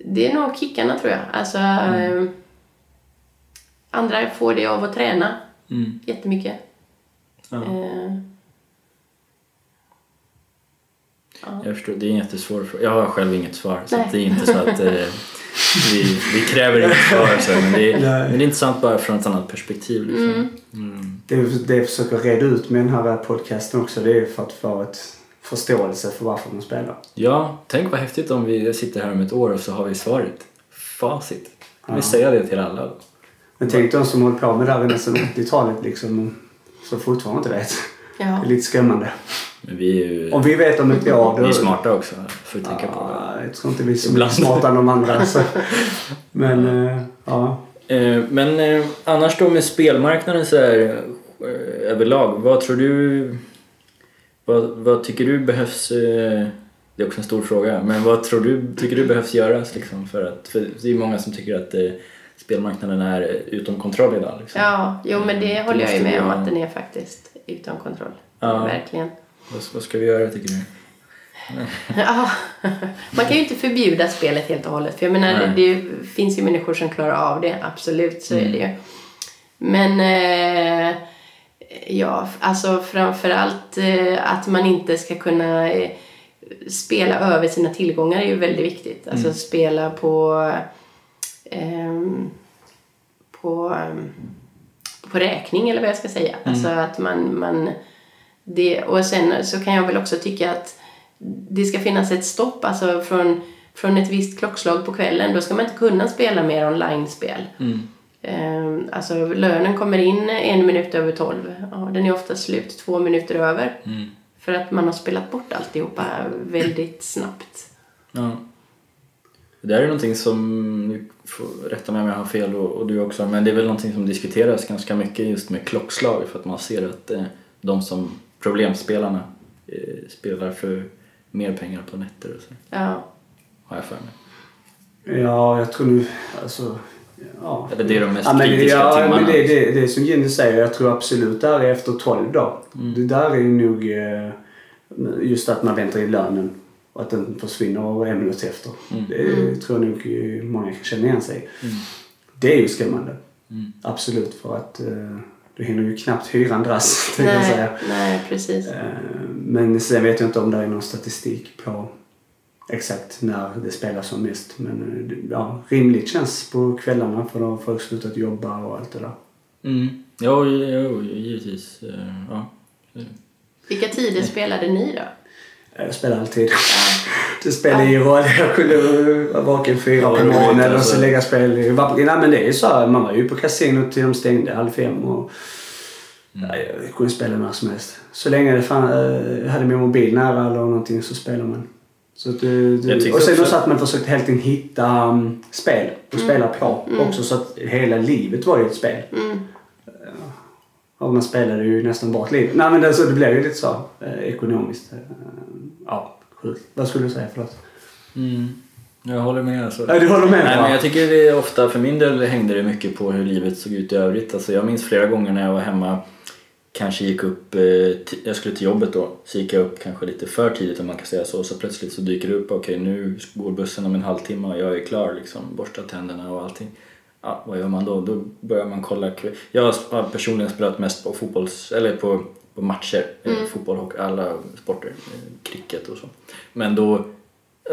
det är nog kickarna tror jag. Alltså, eh, andra får det av att träna Mm. jättemycket. Ja. Eh, Jag förstår, det är en jättesvår fråga. Jag har själv inget svar så Nej. det är inte så att eh, vi, vi kräver inget svar. Så, men, det är, men det är intressant bara från ett annat perspektiv. Liksom. Mm. Mm. Det, det jag försöker reda ut med den här podcasten också det är för att få ett förståelse för varför man spelar. Ja, tänk vad häftigt om vi sitter här om ett år och så har vi svaret. Facit. Vi Ja. säga det till alla? Men tänk de som hållit på med det här ända sedan 80-talet liksom, som fortfarande inte vet. Det är ja. lite skrämmande. Men vi är ju Om vi vet om ett år vi då... är smarta också, för att tänka på Ja, jag tror inte vi är så mycket smartare än de andra. Så. Men eh, ja. Eh, Men eh, annars då med spelmarknaden så här överlag, vad tror du... Vad, vad tycker du behövs... eh, Det är också en stor fråga, men vad tror du, tycker du behövs göras liksom för att... För det är många som tycker att spelmarknaden är utom kontroll idag. Liksom. ja, jo men det Det håller jag ju med om att den är faktiskt utom kontroll. Ja. Verkligen. Vad, vad ska vi göra tycker du? Ja, man kan ju inte förbjuda spelet helt och hållet. För jag menar, det, det finns ju människor som klarar av det. Absolut, så är det ju. Men eh, ja, alltså framförallt eh, att man inte ska kunna eh, spela över sina tillgångar är ju väldigt viktigt. Alltså spela på på, ehm, på räkning eller vad jag ska säga. Alltså att man, man det, och sen så kan jag väl också tycka att det ska finnas ett stopp alltså från, från ett visst klockslag på kvällen, då ska man inte kunna spela mer online-spel. Mm. Ehm, Alltså lönen kommer in en minut över tolv. Ja, den är ofta slut två minuter över. Mm. För att man har spelat bort alltihopa väldigt snabbt. Ja. Det där är någonting som, du får rätta mig om jag har fel och, och du också, men det är väl någonting som diskuteras ganska mycket just med klockslag för att man ser att eh, de som problemspelarna eh, spelar för mer pengar på nätter och så, Ja. har jag för mig. Ja, jag tror nu... Alltså, ja. Eller det är de mest Ja, men, kritiska ja, timmarna. men det, det, det är som Jenny säger. Jag tror absolut det här är efter 12 då. Mm. Det där är nog eh, just att man väntar in lönen och att den försvinner en minut efter. Mm. Det tror jag nog eh, många kan känna igen sig. Mm. Det är ju skrämmande. Mm. Absolut, för att eh, du hinner ju knappt hyran dras, tänkte jag säga. nej, precis. Eh, Men sen vet jag inte om det är någon statistik på exakt när det spelas som mest. Men eh, ja, rimligt känns på kvällarna för då har folk slutat jobba och allt det där. Mm. Jo, jo, givetvis. Ja. Vilka tider spelade ni då? Jag spelar alltid. Det spelar ingen roll. Jag kunde vara vaken fyra på morgonen och alltså- så lägga spel. i- Nej men det är ju så. här, Man var ju på kasinot till de stängde halv fem och Mm. ja, jag kunde spela när som helst. Så länge det fan, eh, hade min mobil nära eller någonting så spelar man. Så att, Jag tycker och sen också- att man försökte hela tiden hitta um, spel att spela på också så att hela livet var ju ett spel. Mm. Och man spelade ju nästan bara ett liv. Nej men det, så det blev ju lite så eh, ekonomiskt. Ja, sjukt. Vad skulle du säga? Förlåt. Mm. Jag håller med. Alltså. Ja, du håller med? Nej, va? men jag tycker det är ofta, för min del hängde det mycket på hur livet såg ut i övrigt. Alltså jag minns flera gånger när jag var hemma, kanske gick upp, eh, jag skulle till jobbet då, så gick jag upp kanske lite för tidigt om man kan säga så. Och så plötsligt så dyker det upp, okej nu går bussen om en halvtimme och jag är klar liksom, borstat tänderna och allting. Ja, vad gör man då? Då börjar man kolla. Jag har personligen spelat mest på fotbolls, eller på, på matcher, eh, fotboll och alla sporter, eh, cricket och så. Men då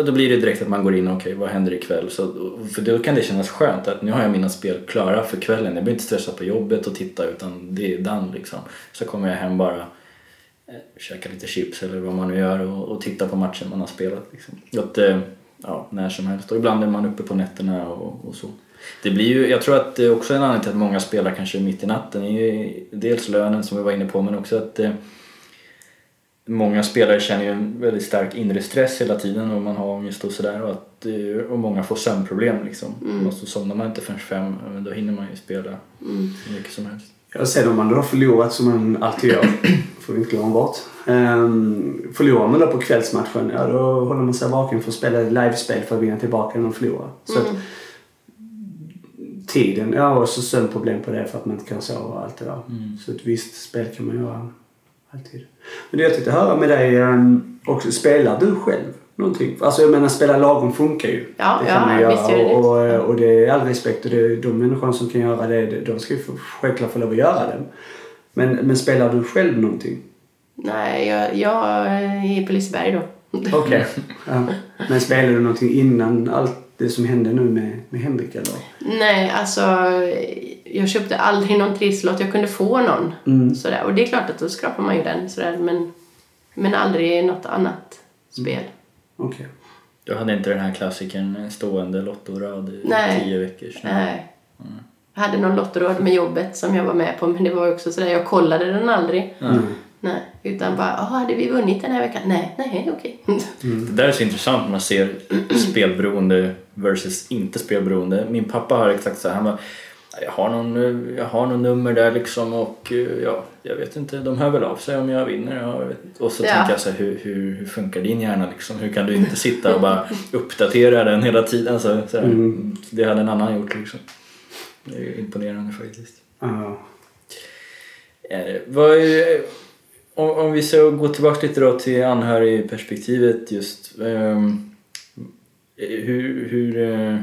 då blir det direkt att man går in och okej, vad händer ikväll? Så, för då kan det kännas skönt att nu har jag mina spel klara för kvällen. Jag behöver inte stressa på jobbet och titta utan det är done liksom. Så kommer jag hem bara, eh, käka lite chips eller vad man nu gör och, och titta på matchen man har spelat. Liksom. Att, ja, när som helst. Och ibland är man uppe på nätterna och, och så. Det blir ju, jag tror att det är också en anledning till att många spelar kanske mitt i natten är ju dels lönen som vi var inne på men också att eh, många spelare känner ju en väldigt stark inre stress hela tiden och man har ångest och sådär och, att, eh, och många får sömnproblem liksom. Och så somnar man inte förrän fem, men då hinner man ju spela hur mycket som helst. Ja, sen om man då har förlorat som man alltid gör, får vi inte glömma bort. Um, förlorar man då på kvällsmatchen, ja då håller man sig vaken för att spela ett livespel för att vinna tillbaka när man förlorar. Så att, tiden, ja och så sömnproblem på det för att man inte kan sova och allt det där. Så ett visst spel kan man göra alltid. Men det jag tänkte höra med dig um, också, spelar du själv någonting? Alltså jag menar spela lagom funkar ju. Ja, det kan ja, man göra. visst gör det och, och, och det är all respekt och det är de människorna som kan göra det, de ska ju självklart få lov att göra det. Men, men spelar du själv någonting? Nej, jag, jag är på Liseberg då. Okej. Ja. Men spelar du någonting innan allt det som hände nu med, med Henrik eller? Nej, alltså jag köpte aldrig någon trisslott. Jag kunde få någon. Mm. Sådär. Och det är klart att då skrapar man ju den. Sådär. Men, men aldrig något annat spel. Okej. Du hade inte den här klassikern, en stående lottorad i Nej. tio veckor sedan? Nej. Jag hade någon lottoråd med jobbet som jag var med på. Men det var också sådär, jag kollade den aldrig. Mm. Nej, utan bara, "Jaha, hade vi vunnit den här veckan? Nej, nej, okej. Det där är så intressant när man ser spelberoende versus inte spelberoende. Min pappa har exakt så här, han bara jag har, någon, jag har någon nummer där liksom och eh, ja, jag vet inte, de hör väl av sig om jag vinner. Jag. Och så Ja. tänker jag så här, hur, hur, hur funkar din hjärna liksom? Hur kan du inte sitta och bara uppdatera den hela tiden? Så här, Mm. Det hade en annan gjort liksom. Det är ju imponerande faktiskt. Ja. Eh, vad är, om, om vi ska gå tillbaka lite då till anhörigperspektivet just. ehm, hur, hur, eh,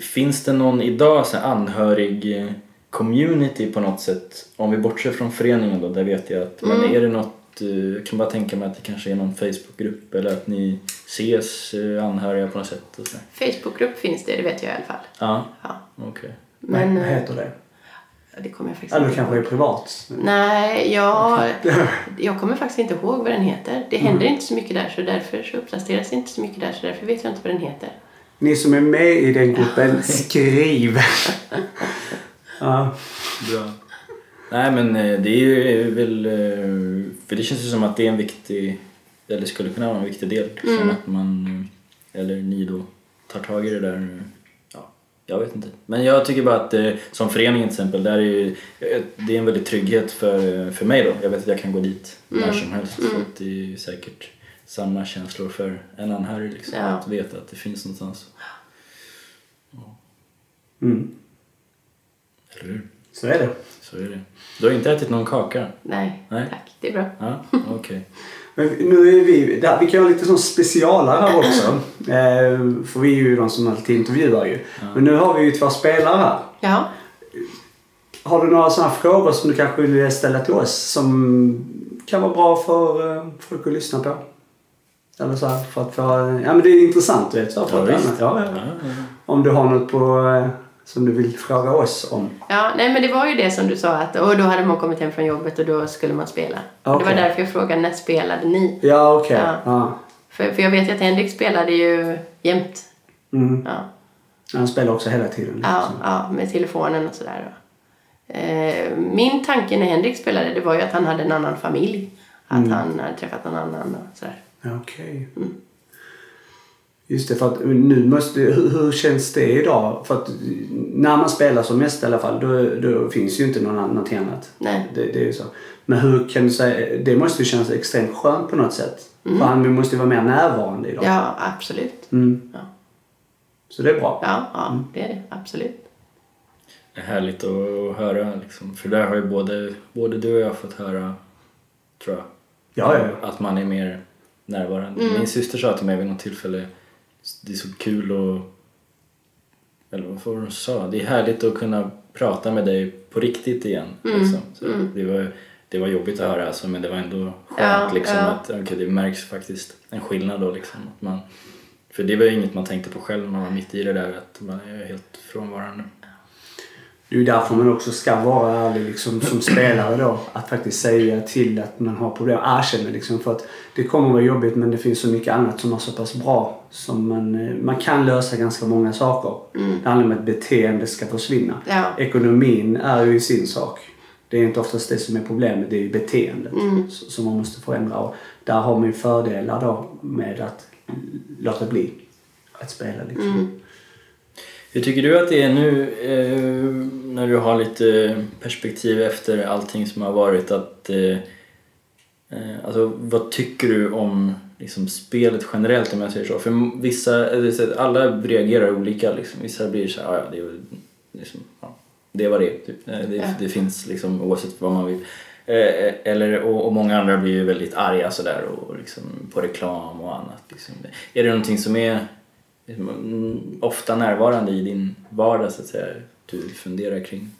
finns det någon idag så anhörig eh, community på något sätt? Om vi bortser från föreningen då, där vet jag att, men är det något, eh, jag kan bara tänka mig att det kanske är någon Facebookgrupp eller att ni ses eh, anhöriga på något sätt och så. Facebookgrupp finns det, det vet jag i alla fall. Ja, Ja. okej. Men, Vad eh, heter det? Det kommer jag faktiskt Eller inte kanske ihåg. är privat. Nej, jag, jag kommer faktiskt inte ihåg vad den heter. Det händer Mm. inte så mycket där så därför så uppdateras det inte så mycket där så därför vet jag inte vad den heter. Ni som är med i den gruppen, skriv! ja. Bra. Nej men eh, det är ju väl... eh, För det känns ju som att det är en viktig... Eller skulle kunna vara en viktig del. Som att man... eh, Eller ni då tar tag i det där. Ja, jag vet inte. Men jag tycker bara att eh, som föreningen till exempel, där är ju, eh, det är en väldig trygghet för, för mig då. Jag vet att jag kan gå dit när som helst. För att det är ju säkert samma känslor för en anhörig liksom. Ja. Att veta att det finns någonstans. Mm. Eller hur? Så är det. Så är det. Du har inte ätit någon kaka? Nej, Nej. tack. Det är bra. Ja, okej. Men nu är vi, där, vi kan ha lite som specialare här också. Eh, för vi är ju de som alltid intervjuar ju. Men nu har vi ju två spelare här. Ja. Har du några sådana frågor som du kanske vill ställa till oss som kan vara bra för eh, folk att lyssna på? Eller så här, för att få, ja men det är intressant du vet. Så, för Ja, att, visst. ja, ja. Om du har något på, eh, som du vill fråga oss om. Ja, nej men det var ju det som du sa att och då hade man kommit hem från jobbet och då skulle man spela. Det Okej. var därför jag frågade när spelade ni? Ja okej. Ja. Ja. För, för jag vet ju att Henrik spelade ju jämt. Mm. Ja, Han spelar också hela tiden. ja, liksom. ja med telefonen och sådär. Eh, min tanke när Henrik spelade det var ju att han hade en annan familj. Att Mm. han hade träffat någon annan och sådär. Okej. Just det, för att nu måste... Hur, hur känns det idag? För att när man spelar som mest i alla fall, då, då finns ju inte någon annan, någonting annat. Nej. Det, det är ju så. Men hur kan du säga... Det måste ju kännas extremt skönt på något sätt. För han måste ju vara mer närvarande idag. Ja, absolut. Mm. Ja. Så det är bra. Ja, ja det är det. Absolut. Det är härligt att höra liksom. För där har ju både, både du och jag fått höra, tror jag, Ja, ja, ja. att man är mer närvarande. Min syster sa till mig vid något tillfälle, det är så kul och eller vad var det hon sa? Det är härligt att kunna prata med dig på riktigt igen. Liksom. Så det, var, det var jobbigt att höra alltså, men det var ändå skönt Ja, liksom, ja. att okay, det märks faktiskt en skillnad då. Liksom, att man, för det var ju inget man tänkte på själv när man var mitt i det där, att man är helt frånvarande. Det är därför man också ska vara ärlig liksom, som spelare då. Att faktiskt säga till att man har problem. Erkänna liksom. För att det kommer vara jobbigt men det finns så mycket annat som är så pass bra. Som man, eh, man kan lösa ganska många saker. Det handlar om att beteende ska försvinna. Ja. Ekonomin är ju sin sak. Det är inte oftast det som är problemet, det är ju beteendet s- som man måste förändra. Och där har man ju fördelar då med att låta bli att spela. Liksom. Hur tycker du att det är nu eh, när du har lite perspektiv efter allting som har varit att eh, eh, alltså, vad tycker du om liksom, spelet generellt om jag säger så? För vissa, alla reagerar olika liksom. Vissa blir så här, "Ah, ja det är liksom, ja, det var det. Typ. Eh, Det, det finns liksom oavsett vad man vill. Eh, eller, och, och många andra blir ju väldigt arga sådär och liksom, på reklam och annat. Liksom. Är det någonting som är ofta närvarande i din vardag så att säga? Du funderar kring?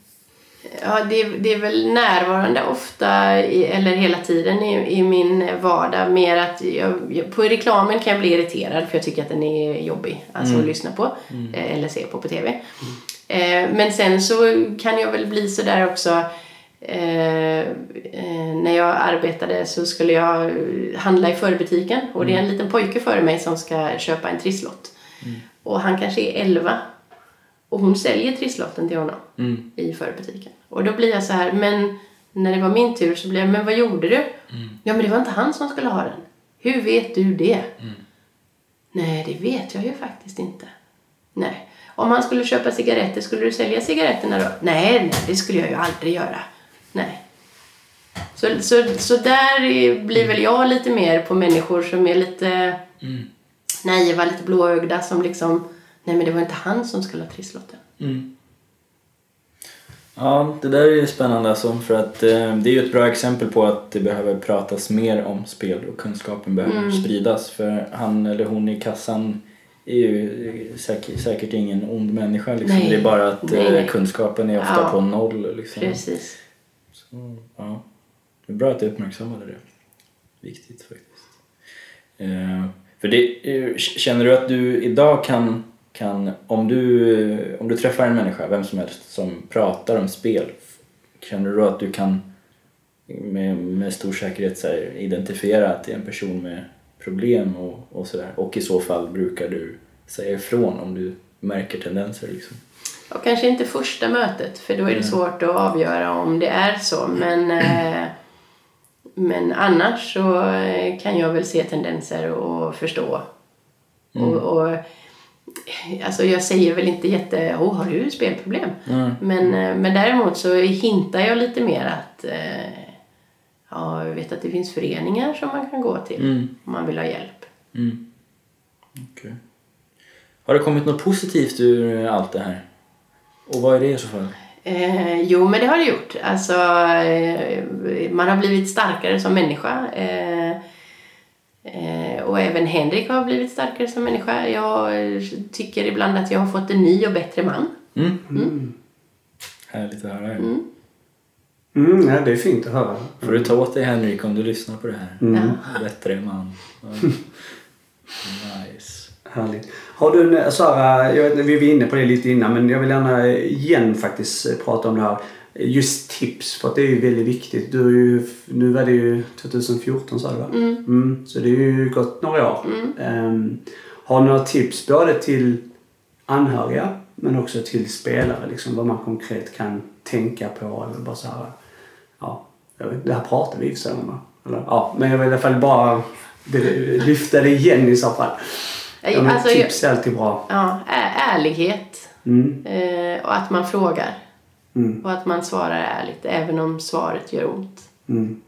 Ja, det, det är väl närvarande ofta, i, eller hela tiden i, i min vardag. Mer att jag, på reklamen kan jag bli irriterad för jag tycker att den är jobbig alltså, att lyssna på eh, eller se på på TV. Eh, men sen så kan jag väl bli sådär också Eh, eh, när jag arbetade så skulle jag handla i förbutiken och det är en liten pojke före mig som ska köpa en trisslott. Och han kanske är 11 och hon säljer trisslotten till honom Mm. i förbutiken. Och då blir jag så här, men när det var min tur så blir jag, men vad gjorde du? Ja, men det var inte han som skulle ha den. Hur vet du det? Nej, det vet jag ju faktiskt inte. Nej. Om han skulle köpa cigaretter, skulle du sälja cigaretterna då? Nej, nej, det skulle jag ju aldrig göra. Nej. Så, så, så där är- blir väl jag lite mer på människor som är lite naiva, lite blåögda som liksom, nej men det var inte han som skulle ha trisslotten. Ja, det där är ju spännande alltså, för att eh, det är ju ett bra exempel på att det behöver pratas mer om spel och kunskapen behöver spridas. För han eller hon i kassan är ju säkert, säkert ingen ond människa. Liksom. Nej. Det är bara att Nej, eh, nej. kunskapen är ofta Ja. på noll. Liksom. Precis. Så, ja. Det är bra att du uppmärksammade det. Viktigt faktiskt. Eh, för det, eh, känner du att du idag kan, kan om, du, om du träffar en människa, vem som helst, som pratar om spel känner du att du kan med, med stor säkerhet så här, identifiera att det är en person med problem och, och sådär? Och i så fall brukar du säga ifrån om du märker tendenser liksom? Och kanske inte första mötet för då är det svårt att avgöra om det är så. Men, eh, men annars så eh, kan jag väl se tendenser och förstå. Och, och, alltså jag säger väl inte jätte, oh, har du spelproblem? Mm. Men, eh, men däremot så hintar jag lite mer att eh, ja, jag vet att det finns föreningar som man kan gå till Mm. om man vill ha hjälp. Mm. Okej. Har det kommit något positivt ur allt det här? Och vad är det i så fall? Eh, jo, men det har det gjort. Alltså, eh, man har blivit starkare som människa. Eh, eh, och även Henrik har blivit starkare som människa. Jag tycker ibland att jag har fått en ny och bättre man. Mm. Härligt att höra. Mm, ja, det är fint att höra. Får du ta åt dig Henrik om du lyssnar på det här. Mm. Bättre man. Nice. Härligt. Har du, en- Sara, jag vet, vi var inne på det lite innan men jag vill gärna igen faktiskt eh, prata om det här. Just tips, för att det är ju väldigt viktigt. Du är ju, nu var det ju 2014 sa du va? Mm. Så det är ju gått några år. Ehm, har du några tips både till anhöriga men också till spelare? Liksom, vad man konkret kan tänka på eller bara så här. Ja, vet, det här pratar vi i och för sig om va? Eller, ja, men jag vill i alla fall bara lyfta det igen i så fall. Ja, men Alltså, tips är alltid bra. Ja, ärlighet. Mm. Eh, och att man frågar. Mm. Och att man svarar ärligt även om svaret gör ont. Mm.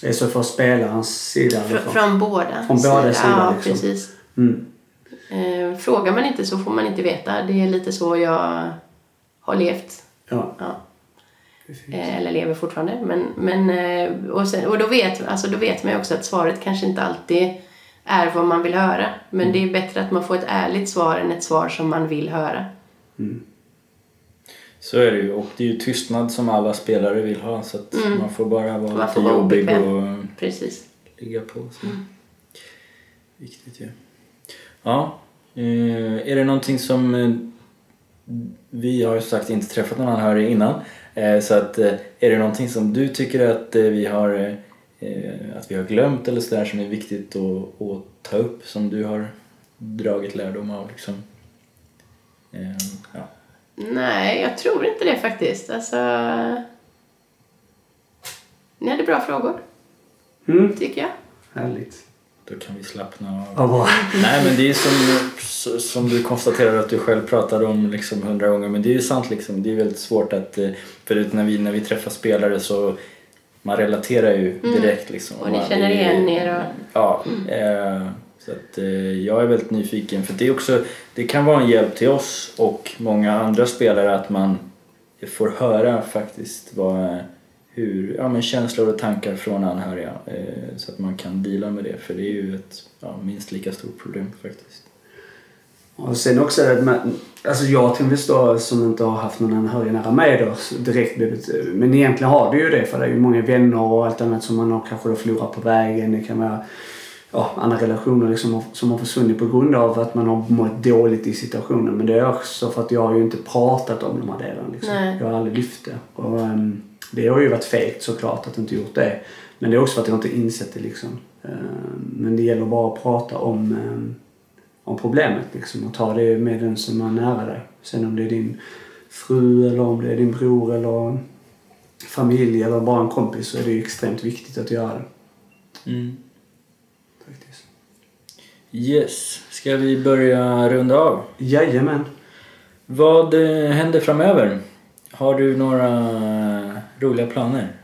Det är så från spelarens sida? Fr- från båda Från båda sidor, Ja, liksom. precis. Mm. Eh, frågar man inte så får man inte veta. Det är lite så jag har levt. Ja. Ja. Eh, eller lever fortfarande. Men, men, eh, och, sen, och då, vet, alltså då vet man ju också att svaret kanske inte alltid är vad man vill höra. Men det är bättre att man får ett ärligt svar än ett svar som man vill höra. Så är det ju. Och det är ju tystnad som alla spelare vill ha. Så att man får bara vara Man lite vara jobbig och Precis. ligga på. Så. Viktigt ju. Ja. Eh, är det någonting som... Eh, vi har ju sagt inte träffat någon anhörig innan. Eh, så att är det någonting som du tycker att vi har att vi har glömt eller sådär som är viktigt att, att ta upp som du har dragit lärdom av liksom? Eh, ja. Nej, jag tror inte det faktiskt. Alltså... Ni hade bra frågor, Mm. tycker jag. Härligt. Då kan vi slappna av. Bra. Nej men det är som, som du konstaterar att du själv pratade om liksom hundra gånger men det är ju sant liksom. Det är väldigt svårt att, eh, för när vi, när vi träffar spelare så man relaterar ju direkt liksom. Mm. Och ni känner igen er och... Ja. Eh, så att eh, jag är väldigt nyfiken för det är också, det kan vara en hjälp till oss och många andra spelare att man får höra faktiskt vad, hur, ja, men känslor och tankar från anhöriga eh, så att man kan deala med det för det är ju ett ja, minst lika stort problem faktiskt. Och sen också, alltså jag till viss då som inte har haft någon anhörig nära mig då direkt blivit, men egentligen har du ju det för det är ju många vänner och allt annat som man har kanske då förlorat på vägen. Det kan vara ja, andra relationer liksom som har försvunnit på grund av att man har mått dåligt i situationen. Men det är också för att jag har ju inte pratat om de här delarna. Liksom. Nej. Jag har aldrig lyft det. Och, ehm, det har ju varit fegt såklart att inte gjort det. Men det är också för att jag inte insett det liksom. Ehm, men det gäller bara att prata om ehm, om problemet liksom och ta det med den som är nära dig. Sen om det är din fru eller om det är din bror eller familj eller bara en kompis så är det extremt viktigt att göra det. Faktiskt. Yes, ska vi börja runda av? Jajamän. Vad eh, händer framöver? Har du några roliga planer?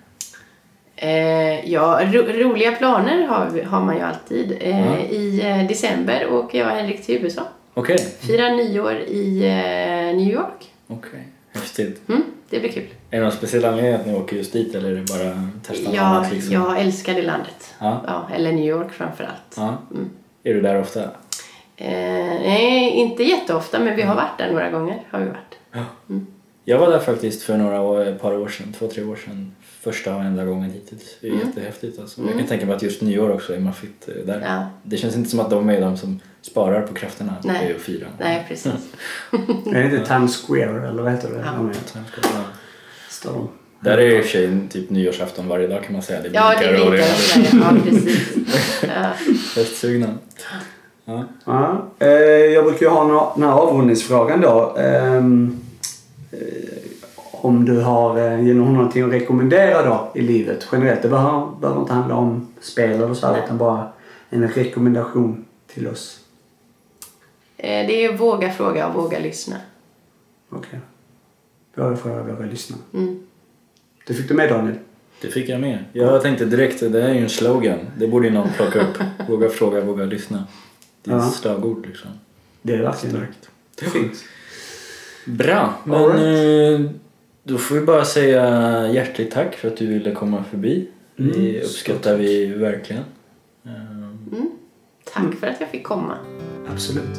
Eh, ja, ro, roliga planer har, har man ju alltid. Eh, Ja. I eh, december åker jag och Henrik till USA. Okej, Firar nyår i eh, New York. okej. Häftigt. Mm, det blir kul. Är det någon speciell anledning att ni åker just dit eller är det bara testa Jag, annat liksom? jag älskar det landet. Ja. Ja, eller New York framför allt. Ja. Är du där ofta? Eh, nej, inte jätteofta, men vi har varit där några gånger. Har vi varit. Jag var där faktiskt för några år, ett par år sedan, två, tre år sedan. Första och enda gången hittills. Det är jättehäftigt alltså. Jag kan tänka mig att just nyår också är maffigt eh, där. Ja. Det känns inte som att de är de som sparar på krafterna Nej. i att fira. Nej, precis. Är det inte Times Square eller vad heter det? Ja. Ja. Står de. Där är det i och för sig typ nyårsafton varje dag kan man säga. Det Ja, det blinkar och blinkar och sådär. Ja, precis. Ja. Ja. Ja, eh, jag brukar ju ha nå- den här avrundningsfrågan då. Om du har eh, ger någon någonting att rekommendera då i livet generellt. Det behöver, behöver inte handla om spel eller så här, utan bara en rekommendation till oss. Eh, Det är våga fråga och våga lyssna. Okej. Våga fråga, våga lyssna. Mm. Det fick du med Daniel? Det fick jag med. Jag tänkte direkt, det här är ju en slogan. Det borde ju någon plocka upp. Våga fråga, våga lyssna. Det är Ja. ett slagord liksom. Det är verkligen Starkt. fint. Bra, men All eh, då får vi bara säga hjärtligt tack för att du ville komma förbi. Mm, Det uppskattar vi verkligen. Eh, Tack för att jag fick komma. Absolut.